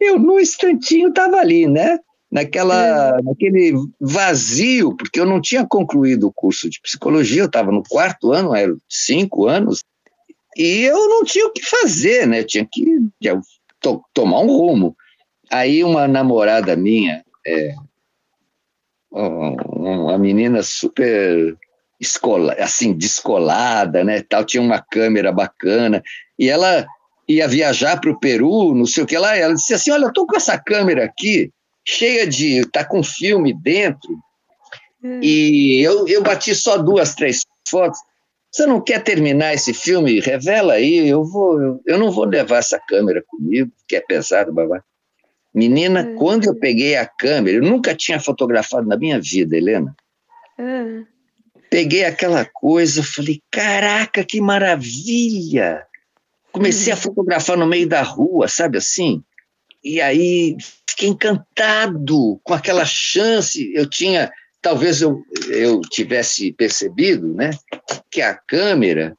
eu no instantinho estava ali, né? Naquela, é. naquele vazio, porque eu não tinha concluído o curso de psicologia, eu estava no quarto ano, eram cinco anos, e eu não tinha o que fazer, né? Eu tinha que to, tomar um rumo. Aí uma namorada minha, é, uma menina super escola, assim, descolada, né, tal, tinha uma câmera bacana, e ela ia viajar para o Peru, não sei o que lá, ela disse assim, olha, eu tô com essa câmera aqui, cheia de, tá com filme dentro, hum. e eu, eu bati só duas, três fotos, você não quer terminar esse filme? Revela aí, eu vou, eu, eu não vou levar essa câmera comigo, que é pesado, babá. Menina, hum. quando eu peguei a câmera, eu nunca tinha fotografado na minha vida, Helena. Hum peguei aquela coisa, falei, caraca, que maravilha! Comecei a uhum. fotografar no meio da rua, sabe assim? E aí fiquei encantado com aquela chance. Eu tinha, talvez eu, eu tivesse percebido, né, que a câmera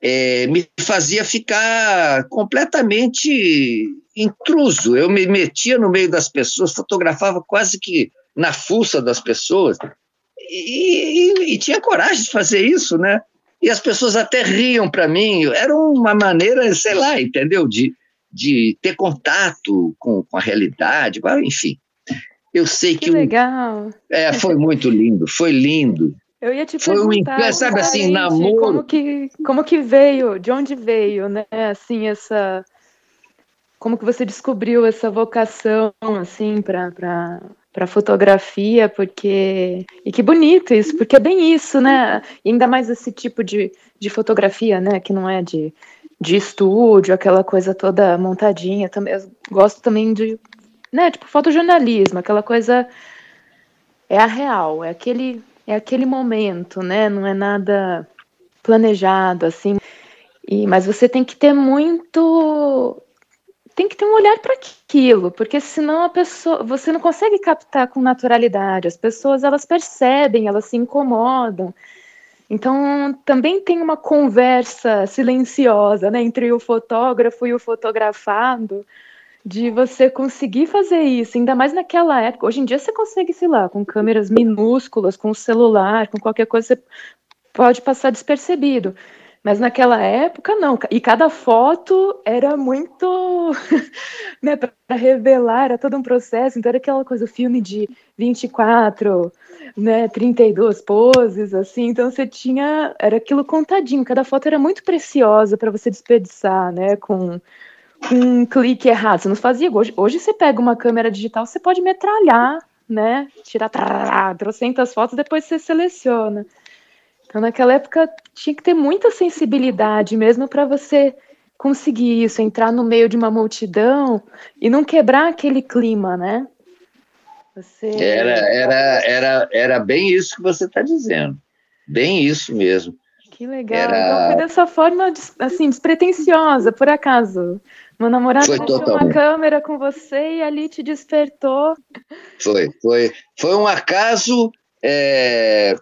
é, me fazia ficar completamente intruso. Eu me metia no meio das pessoas, fotografava quase que na fuça das pessoas e, e, e tinha coragem de fazer isso, né? E as pessoas até riam para mim. Era uma maneira, sei lá, entendeu? De, de ter contato com, com a realidade, enfim. Eu sei que. Que legal! é, foi muito lindo, foi lindo. Eu ia te foi um, sabe assim, namoro. Como que, como que veio, de onde veio, né? Assim, essa. Como que você descobriu essa vocação, assim, para para fotografia, porque. E que bonito isso, porque é bem isso, né? E ainda mais esse tipo de, de fotografia, né? Que não é de, de estúdio, aquela coisa toda montadinha. Também, eu gosto também de. Né, tipo, fotojornalismo, aquela coisa. É a real, é aquele, é aquele momento, né? Não é nada planejado, assim. E, mas você tem que ter muito tem que ter um olhar para aquilo, porque senão a pessoa, você não consegue captar com naturalidade. As pessoas elas percebem, elas se incomodam. Então também tem uma conversa silenciosa, né, entre o fotógrafo e o fotografado, de você conseguir fazer isso, ainda mais naquela época. Hoje em dia você consegue, sei lá, com câmeras minúsculas, com celular, com qualquer coisa, você pode passar despercebido. Mas naquela época, não. E cada foto era muito. né, para revelar, era todo um processo. Então era aquela coisa, filme de 24, né, 32 poses, assim. Então você tinha. Era aquilo contadinho. Cada foto era muito preciosa para você desperdiçar, né, com um clique errado. Você não fazia. Hoje, hoje você pega uma câmera digital, você pode metralhar, né? Tirar trocentas fotos, depois você seleciona. Então, naquela época, tinha que ter muita sensibilidade mesmo para você conseguir isso, entrar no meio de uma multidão e não quebrar aquele clima, né? Você... Era, era, era, era bem isso que você está dizendo. Bem isso mesmo. Que legal. Era... Então foi dessa forma, assim, despretensiosa, por acaso. Meu namorado foi deixou totalmente. uma câmera com você e ali te despertou. Foi, foi, foi um acaso é,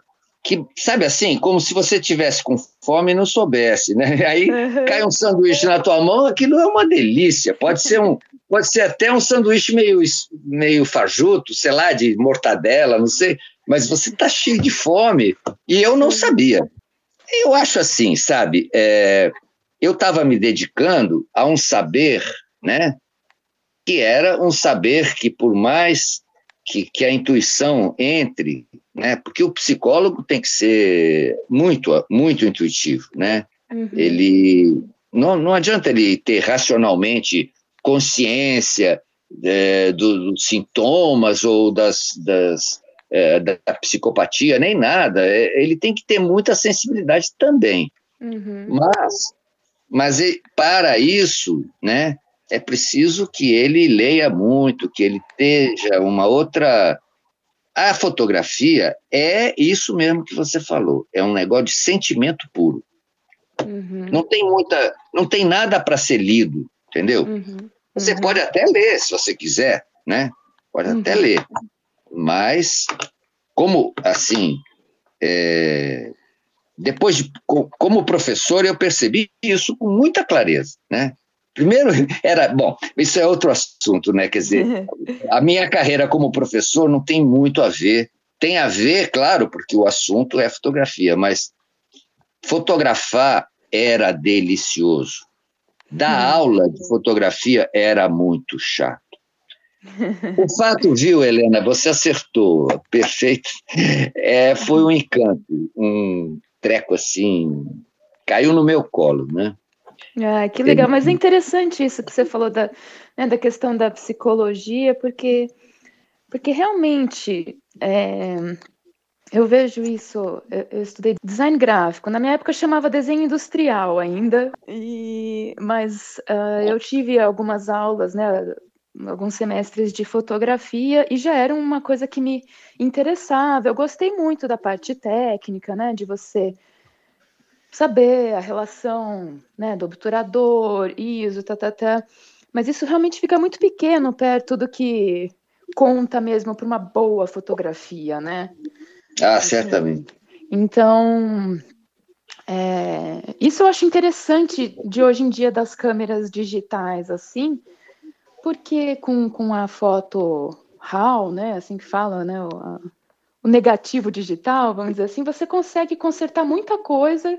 que, sabe assim, como se você tivesse com fome e não soubesse, né? Aí cai um sanduíche na tua mão, aquilo é uma delícia. Pode ser um, pode ser até um sanduíche meio, meio fajuto, sei lá, de mortadela, não sei, mas você está cheio de fome. E eu não sabia. Eu acho assim, sabe? É, eu estava me dedicando a um saber, né? Que era um saber que, por mais que, que a intuição entre, né? Porque o psicólogo tem que ser muito, muito intuitivo, né? Uhum. Ele não, não adianta ele ter racionalmente consciência é, dos, dos sintomas ou das, das é, da psicopatia nem nada. É, ele tem que ter muita sensibilidade também. Uhum. Mas, mas para isso, né? é preciso que ele leia muito, que ele esteja uma outra. A fotografia é isso mesmo que você falou, é um negócio de sentimento puro. Uhum. Não tem muita, não tem nada para ser lido, entendeu? Uhum. Você uhum. pode até ler, se você quiser, né? Pode até uhum. ler, mas como assim, é, depois de, como professor eu percebi isso com muita clareza, né? Primeiro, era. Bom, isso é outro assunto, né? Quer dizer, a minha carreira como professor não tem muito a ver. Tem a ver, claro, porque o assunto é fotografia, mas fotografar era delicioso. Dar hum. aula de fotografia era muito chato. O fato, viu, Helena, você acertou, perfeito. É, foi um encanto, um treco assim, caiu no meu colo, né? Ah, que legal, mas é interessante isso que você falou da, né, da questão da psicologia, porque, porque realmente é, eu vejo isso, eu, eu, estudei design gráfico, na minha época chamava desenho industrial ainda, e, mas uh, eu tive algumas aulas, né, alguns semestres de fotografia e já era uma coisa que me interessava, eu gostei muito da parte técnica, né, de você saber a relação né, do obturador, ISO, tá, tá, tá. Mas isso realmente fica muito pequeno perto do que conta mesmo para uma boa fotografia, né? Ah, assim, certamente. Então, é, isso eu acho interessante de hoje em dia das câmeras digitais, assim, porque com, com a foto RAW, né, assim que fala, né, o, a, o negativo digital, vamos dizer assim, você consegue consertar muita coisa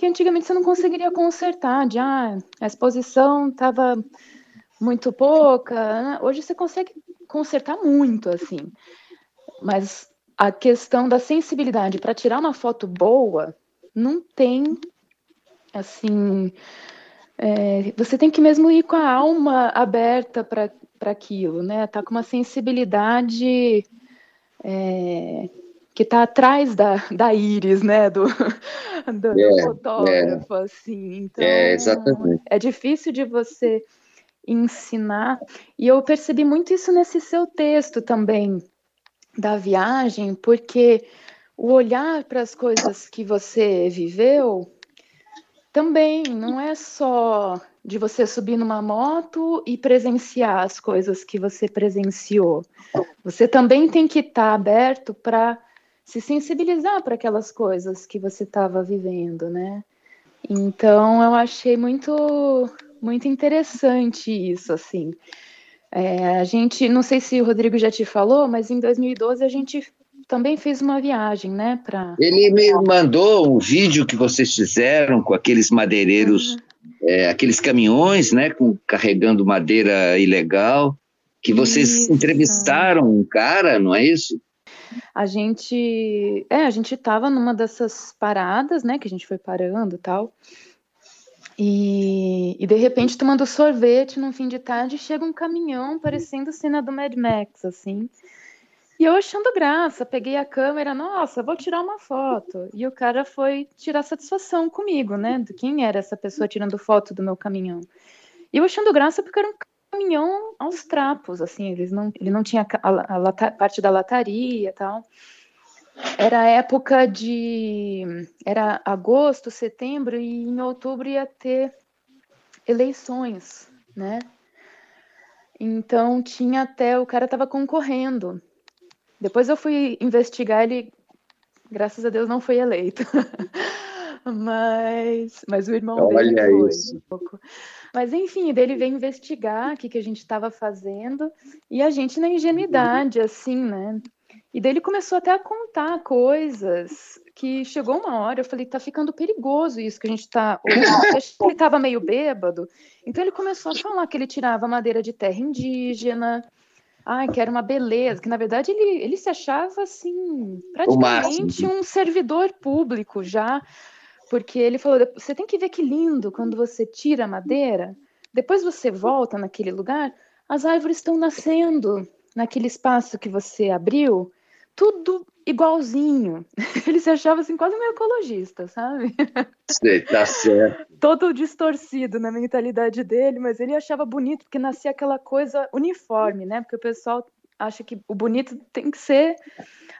que antigamente você não conseguiria consertar, de ah, a exposição estava muito pouca. Né? Hoje você consegue consertar muito, assim. Mas a questão da sensibilidade para tirar uma foto boa não tem, assim. É, você tem que mesmo ir com a alma aberta para aquilo, né? Tá com uma sensibilidade é, que está atrás da, da íris, né, do, do, é, do fotógrafo, é. assim. Então, é, exatamente. É difícil de você ensinar. E eu percebi muito isso nesse seu texto também da viagem, porque o olhar para as coisas que você viveu Também, não é só de você subir numa moto e presenciar as coisas que você presenciou. Você também tem que estar tá aberto para se sensibilizar para aquelas coisas que você estava vivendo, né? Então eu achei muito muito interessante isso, assim. É, a gente, não sei se o Rodrigo já te falou, mas em 2012 a gente também fez uma viagem, né? Pra... Ele me mandou um vídeo que vocês fizeram com aqueles madeireiros, uhum. é, aqueles caminhões, né? Com, carregando madeira ilegal, que vocês isso. entrevistaram um cara, não é isso? A gente, é, a gente estava numa dessas paradas, né? Que a gente foi parando e tal. E, e, de repente, tomando sorvete num fim de tarde, chega um caminhão parecendo cena do Mad Max, assim. E eu achando graça, peguei a câmera, nossa, vou tirar uma foto. E o cara foi tirar satisfação comigo, né? De quem era essa pessoa tirando foto do meu caminhão. E eu achando graça porque era um caminhão aos trapos, assim, eles não, ele não tinha a, a, a parte da lataria e tal. Era época de. Era agosto, setembro, e em outubro ia ter eleições, né? Então tinha até. O cara estava concorrendo. Depois eu fui investigar, ele, graças a Deus, não foi eleito. mas, mas o irmão Olha dele foi. Isso. Um pouco. Mas enfim, dele veio investigar o que, que a gente estava fazendo e a gente na ingenuidade, assim, né? E daí ele começou até a contar coisas que chegou uma hora, eu falei, tá ficando perigoso isso que a gente tá. ele estava meio bêbado. Então ele começou a falar que ele tirava madeira de terra indígena, ai, que era uma beleza, que na verdade ele, ele se achava assim, praticamente um servidor público já, porque ele falou: você tem que ver que lindo quando você tira a madeira, depois você volta naquele lugar, as árvores estão nascendo naquele espaço que você abriu, tudo igualzinho. Ele se achava assim quase meio ecologista, sabe? Sei, tá certo. Todo distorcido na mentalidade dele, mas ele achava bonito porque nascia aquela coisa uniforme, né? Porque o pessoal acha que o bonito tem que ser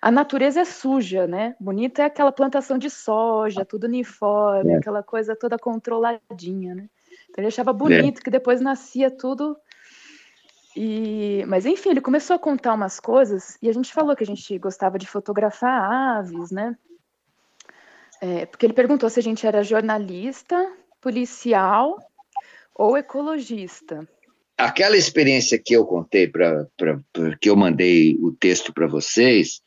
a natureza é suja, né? Bonito é aquela plantação de soja, tudo uniforme, é. aquela coisa toda controladinha, né? Então ele achava bonito é. que depois nascia tudo e, mas enfim, ele começou a contar umas coisas e a gente falou que a gente gostava de fotografar aves, né? É, porque ele perguntou se a gente era jornalista, policial ou ecologista. Aquela experiência que eu contei para que eu mandei o texto para vocês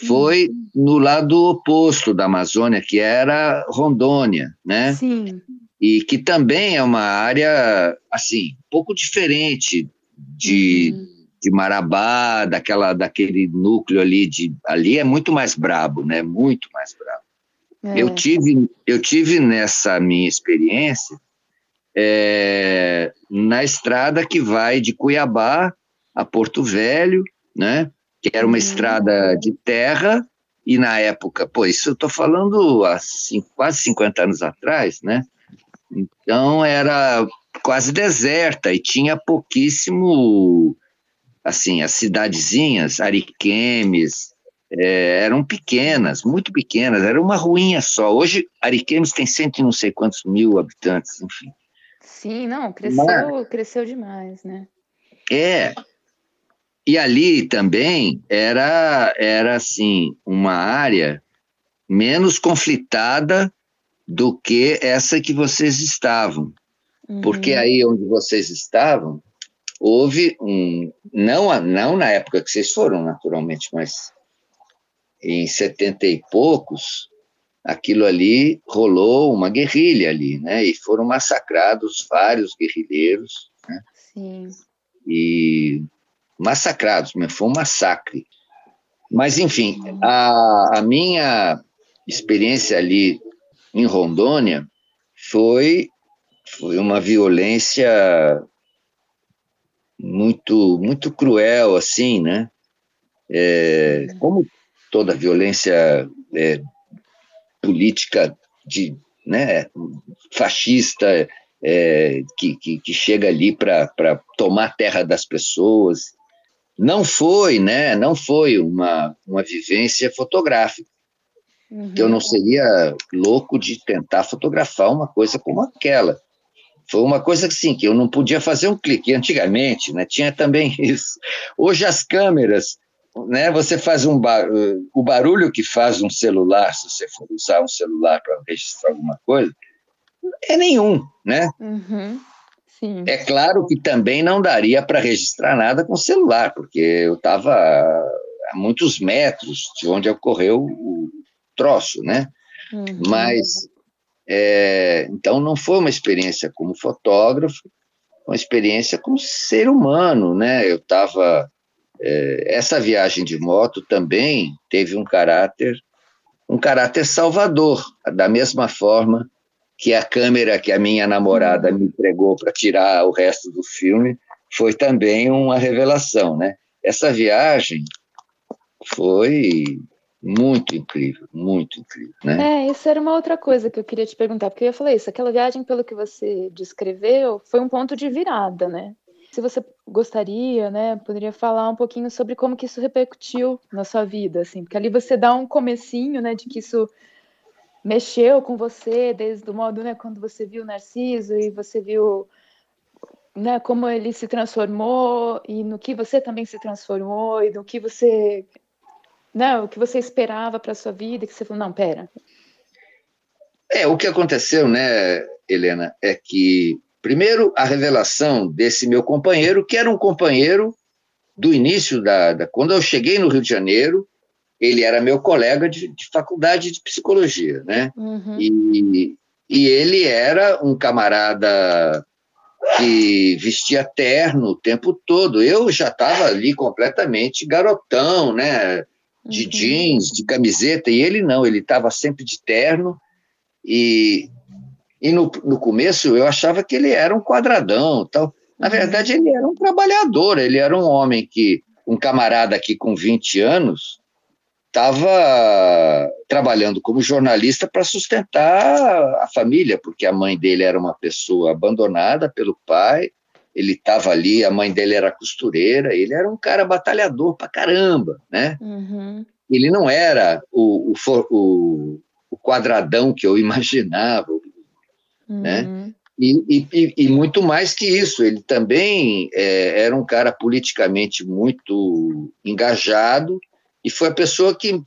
foi uhum. no lado oposto da Amazônia, que era Rondônia, né? Sim. E que também é uma área assim, um pouco diferente de, uhum. de Marabá, daquela, daquele núcleo ali, de, ali é muito mais brabo, né? Muito mais brabo. É. Eu, tive, eu tive nessa minha experiência é, na estrada que vai de Cuiabá a Porto Velho, né? Que era uma uhum. estrada de terra e na época, pô, isso eu estou falando há cinco, quase 50 anos atrás, né? Então era quase deserta e tinha pouquíssimo, assim, as cidadezinhas, Ariquemes, é, eram pequenas, muito pequenas, era uma ruinha só. Hoje, Ariquemes tem cento e não sei quantos mil habitantes, enfim. Sim, não, cresceu, Mas, cresceu demais, né? É, e ali também era, era assim, uma área menos conflitada do que essa que vocês estavam. Porque uhum. aí onde vocês estavam, houve um. Não, não na época que vocês foram, naturalmente, mas em setenta e poucos, aquilo ali rolou uma guerrilha ali, né? E foram massacrados vários guerrilheiros, né? Sim. E massacrados, mas foi um massacre. Mas, enfim, a, a minha experiência ali em Rondônia foi foi uma violência muito muito cruel assim né é, como toda violência é, política de né fascista é, que, que, que, chega ali para tomar a terra das pessoas não foi né não foi uma uma vivência fotográfica Uhum. Eu não seria louco de tentar fotografar uma coisa como aquela. Foi uma coisa assim, que eu não podia fazer um clique. Antigamente, né, tinha também isso. Hoje as câmeras, né, você faz um bar... o barulho que faz um celular, se você for usar um celular para registrar alguma coisa, é nenhum, né? Uhum. Sim. É claro que também não daria para registrar nada com celular, porque eu estava a muitos metros de onde ocorreu o troço, né? Uhum. Mas é, então não foi uma experiência como fotógrafo, uma experiência como ser humano, né? Eu estava essa viagem de moto também teve um caráter um caráter salvador, da mesma forma que a câmera que a minha namorada me entregou para tirar o resto do filme foi também uma revelação, né? Essa viagem foi muito incrível, muito incrível, né? É, isso era uma outra coisa que eu queria te perguntar, porque eu ia falar isso, aquela viagem, pelo que você descreveu, foi um ponto de virada, né? Se você gostaria, né, poderia falar um pouquinho sobre como que isso repercutiu na sua vida, assim, porque ali você dá um comecinho, né, de que isso mexeu com você desde o modo, né, quando você viu o Narciso e você viu, né, como ele se transformou e no que você também se transformou e no que você, né, o que você esperava para sua vida, que você falou, não, pera. É, o que aconteceu, né, Helena, é que primeiro a revelação desse meu companheiro, que era um companheiro do início da, da quando eu cheguei no Rio de Janeiro, ele era meu colega de, de faculdade de psicologia, né? Uhum. E, e ele era um camarada que vestia terno o tempo todo. Eu já estava ali completamente garotão, né? De uhum. jeans, de camiseta, e ele não, ele estava sempre de terno. E, e no, no começo eu achava que ele era um quadradão tal. Na uhum. verdade, ele era um trabalhador, ele era um homem que, um camarada aqui com 20 anos, estava trabalhando como jornalista para sustentar a família, porque a mãe dele era uma pessoa abandonada pelo pai, ele estava ali, a mãe dele era costureira, ele era um cara batalhador para caramba, né? Uhum. Ele não era o, o, o, o, quadradão que eu imaginava? Uhum. né? E, e, e, muito mais que isso, ele também é, era um cara politicamente muito engajado, e foi a pessoa que,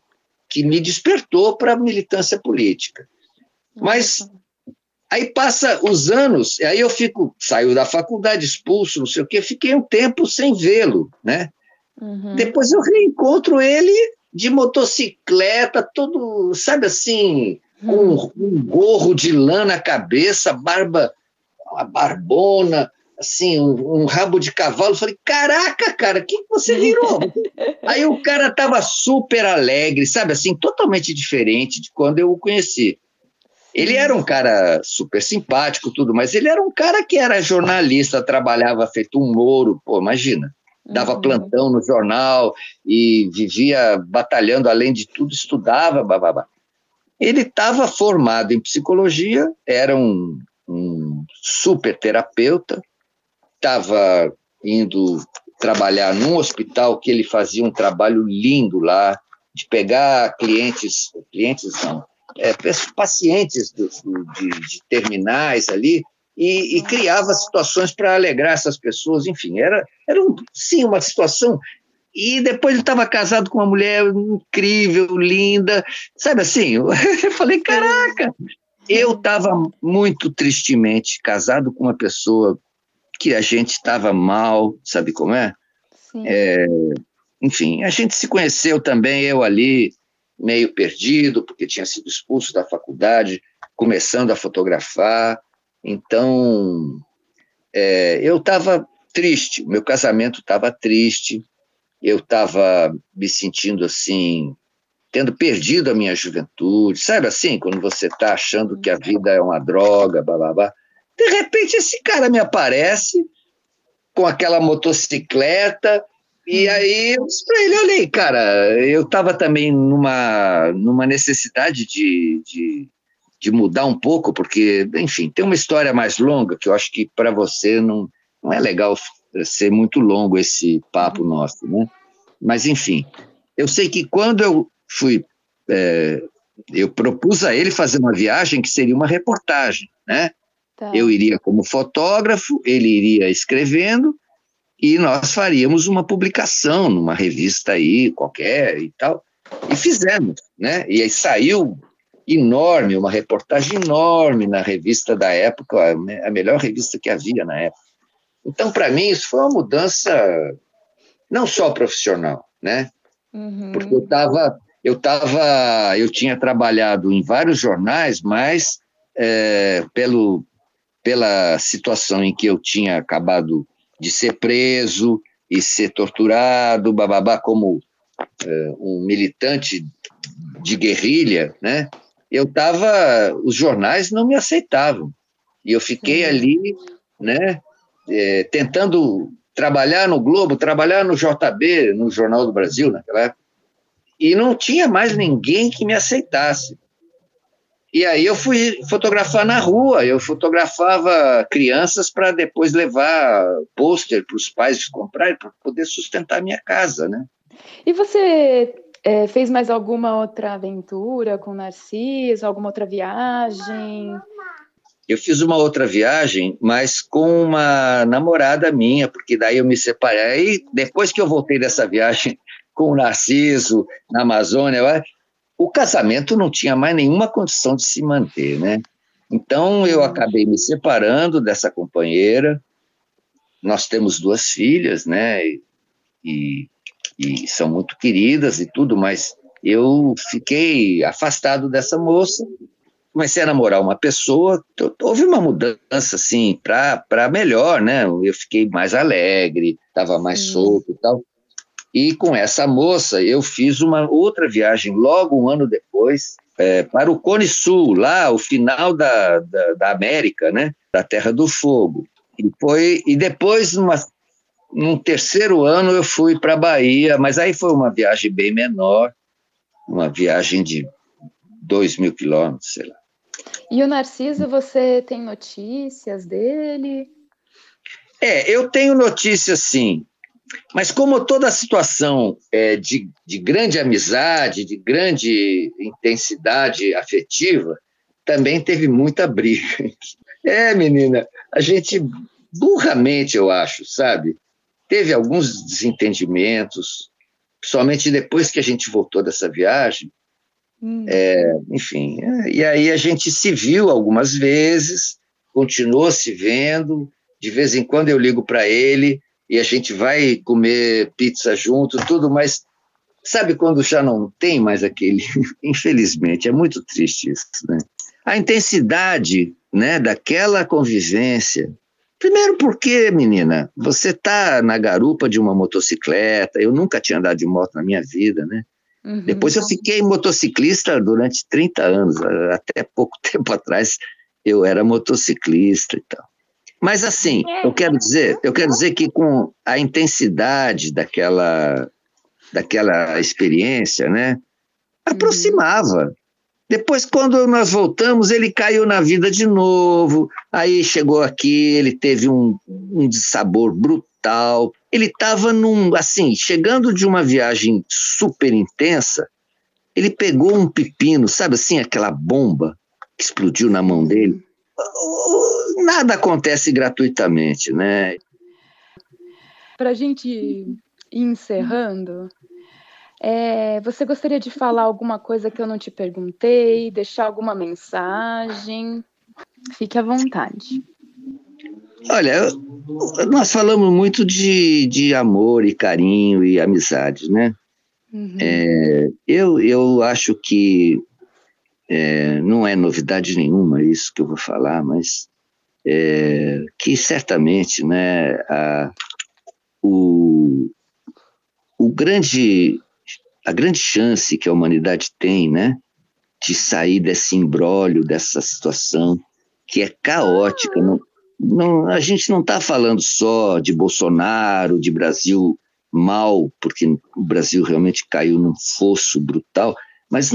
que me despertou para a militância política. Mas aí passa os anos, e aí eu fico, saio da faculdade expulso, não sei o quê, fiquei um tempo sem vê-lo, né? Uhum. Depois eu reencontro ele de motocicleta, todo, sabe assim, com uhum. um gorro de lã na cabeça, barba, uma barbona, assim, um, um, rabo de cavalo. Falei, caraca, cara, o que você virou? Aí o cara tava super alegre, sabe, assim, totalmente diferente de quando eu o conheci. Ele era um cara super simpático, tudo, mas ele era um cara que era jornalista, trabalhava feito um mouro, pô, imagina. Dava uhum. plantão no jornal e vivia batalhando, além de tudo, estudava, bababá. Ele estava formado em psicologia, era um, um super terapeuta, estava indo trabalhar num hospital que ele fazia um trabalho lindo lá, de pegar clientes, clientes não, é, pacientes do, de, de, terminais ali, e, e criava situações para alegrar essas pessoas, enfim, era, era um, sim uma situação. E depois ele estava casado com uma mulher incrível, linda, sabe assim? Eu falei, caraca! Eu estava muito tristemente casado com uma pessoa que a gente estava mal, sabe como é? é? Enfim, a gente se conheceu também, eu ali, meio perdido, porque tinha sido expulso da faculdade, começando a fotografar. Então, é, eu estava triste, meu casamento estava triste, eu estava me sentindo assim, tendo perdido a minha juventude, sabe assim, quando você está achando que a vida é uma droga, blá, blá, blá. De repente, esse cara me aparece com aquela motocicleta, e uhum. aí eu disse para ele: olha aí, cara, eu estava também numa, numa necessidade de, de, de, mudar um pouco, porque, enfim, tem uma história mais longa que eu acho que para você não, não é legal ser muito longo esse papo uhum. nosso, né? Mas, enfim, eu sei que quando eu fui é, eu propus a ele fazer uma viagem que seria uma reportagem, né? Tá. Eu iria como fotógrafo, ele iria escrevendo e nós faríamos uma publicação numa revista aí qualquer e tal. E fizemos, né? E aí saiu enorme, uma reportagem enorme na revista da época, a melhor revista que havia na época. Então, para mim, isso foi uma mudança não só profissional, né? Uhum. Porque eu estava, eu tava, eu tinha trabalhado em vários jornais, mas é, pelo, pela situação em que eu tinha acabado de ser preso e ser torturado, bababá, como é, um militante de guerrilha, né? Eu estava, os jornais não me aceitavam e eu fiquei ali, né? É, tentando trabalhar no Globo, trabalhar no JB, no Jornal do Brasil naquela época, e não tinha mais ninguém que me aceitasse. E aí eu fui fotografar na rua, eu fotografava crianças para depois levar pôster para os pais comprarem para poder sustentar minha casa, né? E você é, fez mais alguma outra aventura com Narciso, alguma outra viagem? Eu fiz uma outra viagem, mas com uma namorada minha, porque daí eu me separei. E depois que eu voltei dessa viagem com o Narciso na Amazônia, o casamento não tinha mais nenhuma condição de se manter, né? Então eu acabei me separando dessa companheira. Nós temos duas filhas, né? E, e são muito queridas e tudo, mas eu fiquei afastado dessa moça comecei a namorar uma pessoa, houve uma mudança, assim, para melhor, né? Eu fiquei mais alegre, estava mais Sim. solto e tal. E com essa moça, eu fiz uma outra viagem logo um ano depois, é, para o Cone Sul, lá, o final da, da, da, América, né? Da Terra do Fogo. E, foi, e depois, numa, num terceiro ano, eu fui para a Bahia, mas aí foi uma viagem bem menor, uma viagem de dois mil quilômetros, sei lá. E o Narciso, você tem notícias dele? É, eu tenho notícias sim, mas como toda situação é de, de grande amizade, de grande intensidade afetiva, também teve muita briga. É, menina, a gente burramente, eu acho, sabe? Teve alguns desentendimentos, somente depois que a gente voltou dessa viagem, Hum. É, enfim, é, e aí a gente se viu algumas vezes, continuou se vendo, de vez em quando eu ligo para ele e a gente vai comer pizza junto, tudo, mas sabe quando já não tem mais aquele, infelizmente, é muito triste isso, né? A intensidade, né, daquela convivência. Primeiro porque, menina, você tá na garupa de uma motocicleta, eu nunca tinha andado de moto na minha vida, né? Uhum. Depois eu fiquei motociclista durante 30 anos, até pouco tempo atrás eu era motociclista e tal. Mas assim, eu quero dizer, eu quero dizer que com a intensidade daquela daquela experiência, né, aproximava. Depois, quando nós voltamos, ele caiu na vida de novo. Aí chegou aqui, ele teve um, um dissabor brutal ele estava num, assim, chegando de uma viagem super intensa, ele pegou um pepino, sabe assim, aquela bomba que explodiu na mão dele. Nada acontece gratuitamente, né? Para a gente ir encerrando, é, você gostaria de falar alguma coisa que eu não te perguntei, deixar alguma mensagem? Fique à vontade. Olha, nós falamos muito de, de amor e carinho e amizade, né? Uhum. É, eu, eu acho que é, não é novidade nenhuma isso que eu vou falar, mas é, que certamente né, a, o, o grande, a grande chance que a humanidade tem né, de sair desse embrólio, dessa situação que é caótica, não, não, a gente não está falando só de Bolsonaro, de Brasil mal, porque o Brasil realmente caiu num fosso brutal, mas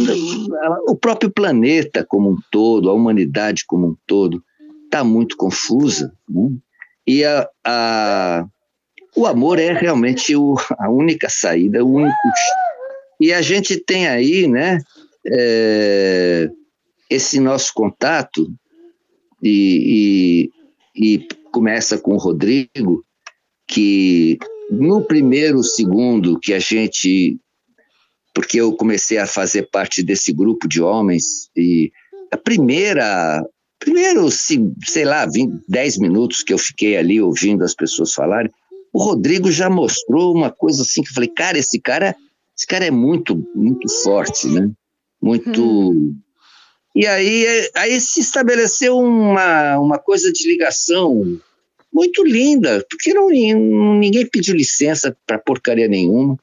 o próprio planeta como um todo, a humanidade como um todo, está muito confusa. Né? E a, a, o amor é realmente o, a única saída, o único. E a gente tem aí, né? é, esse nosso contato e, e, e começa com o Rodrigo, que no primeiro segundo que a gente porque eu comecei a fazer parte desse grupo de homens e a primeira primeiro sei lá 20, 10 minutos que eu fiquei ali ouvindo as pessoas falarem o Rodrigo já mostrou uma coisa assim que eu falei cara esse cara esse cara é muito muito forte né muito hum. e aí aí se estabeleceu uma uma coisa de ligação muito linda, porque não, ninguém pediu licença para porcaria nenhuma.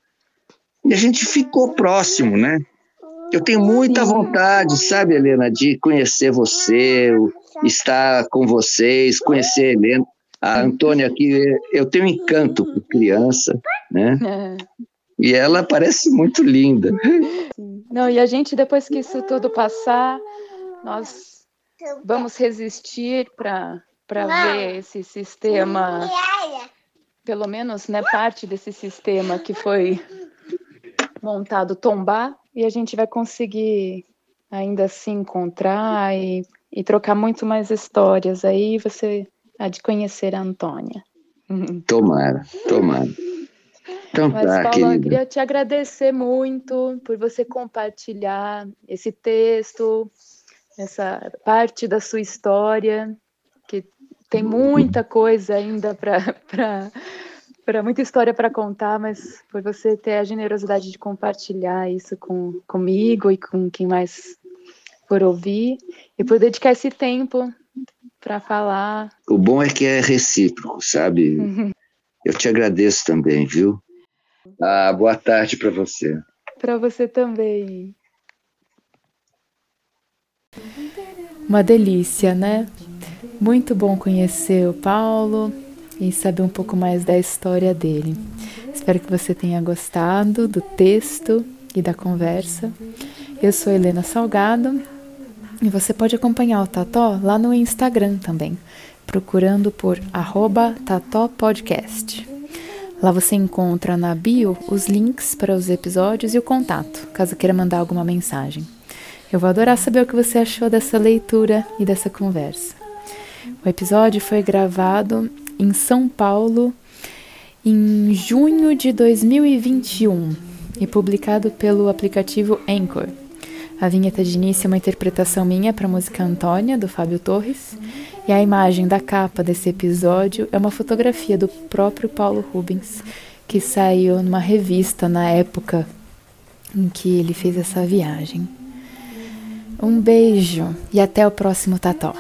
E a gente ficou próximo, né? Eu tenho muita vontade, sabe, Helena, de conhecer você, estar com vocês, conhecer a Helena. A Antônia aqui, eu tenho encanto por criança, né? E ela parece muito linda. Não, e a gente, depois que isso tudo passar, nós vamos resistir para para ver esse sistema, pelo menos né, parte desse sistema que foi montado tombar, e a gente vai conseguir ainda se encontrar e, e trocar muito mais histórias. Aí você há de conhecer a Antônia. Tomara, tomara. Então, Mas, tá, Paulo, eu queria te agradecer muito por você compartilhar esse texto, essa parte da sua história tem muita coisa ainda para para muita história para contar, mas por você ter a generosidade de compartilhar isso com, comigo e com quem mais for ouvir e por dedicar esse tempo para falar. O bom é que é recíproco, sabe? Uhum. Eu te agradeço também, viu? Ah, boa tarde para você. Para você também. Uma delícia, né? Muito bom conhecer o Paulo e saber um pouco mais da história dele. Espero que você tenha gostado do texto e da conversa. Eu sou Helena Salgado e você pode acompanhar o Tató lá no Instagram também, procurando por tatópodcast. Lá você encontra na bio os links para os episódios e o contato, caso queira mandar alguma mensagem. Eu vou adorar saber o que você achou dessa leitura e dessa conversa. O episódio foi gravado em São Paulo em junho de 2021 e publicado pelo aplicativo Anchor. A vinheta de início é uma interpretação minha para a música Antônia, do Fábio Torres, e a imagem da capa desse episódio é uma fotografia do próprio Paulo Rubens, que saiu numa revista na época em que ele fez essa viagem. Um beijo e até o próximo Tató.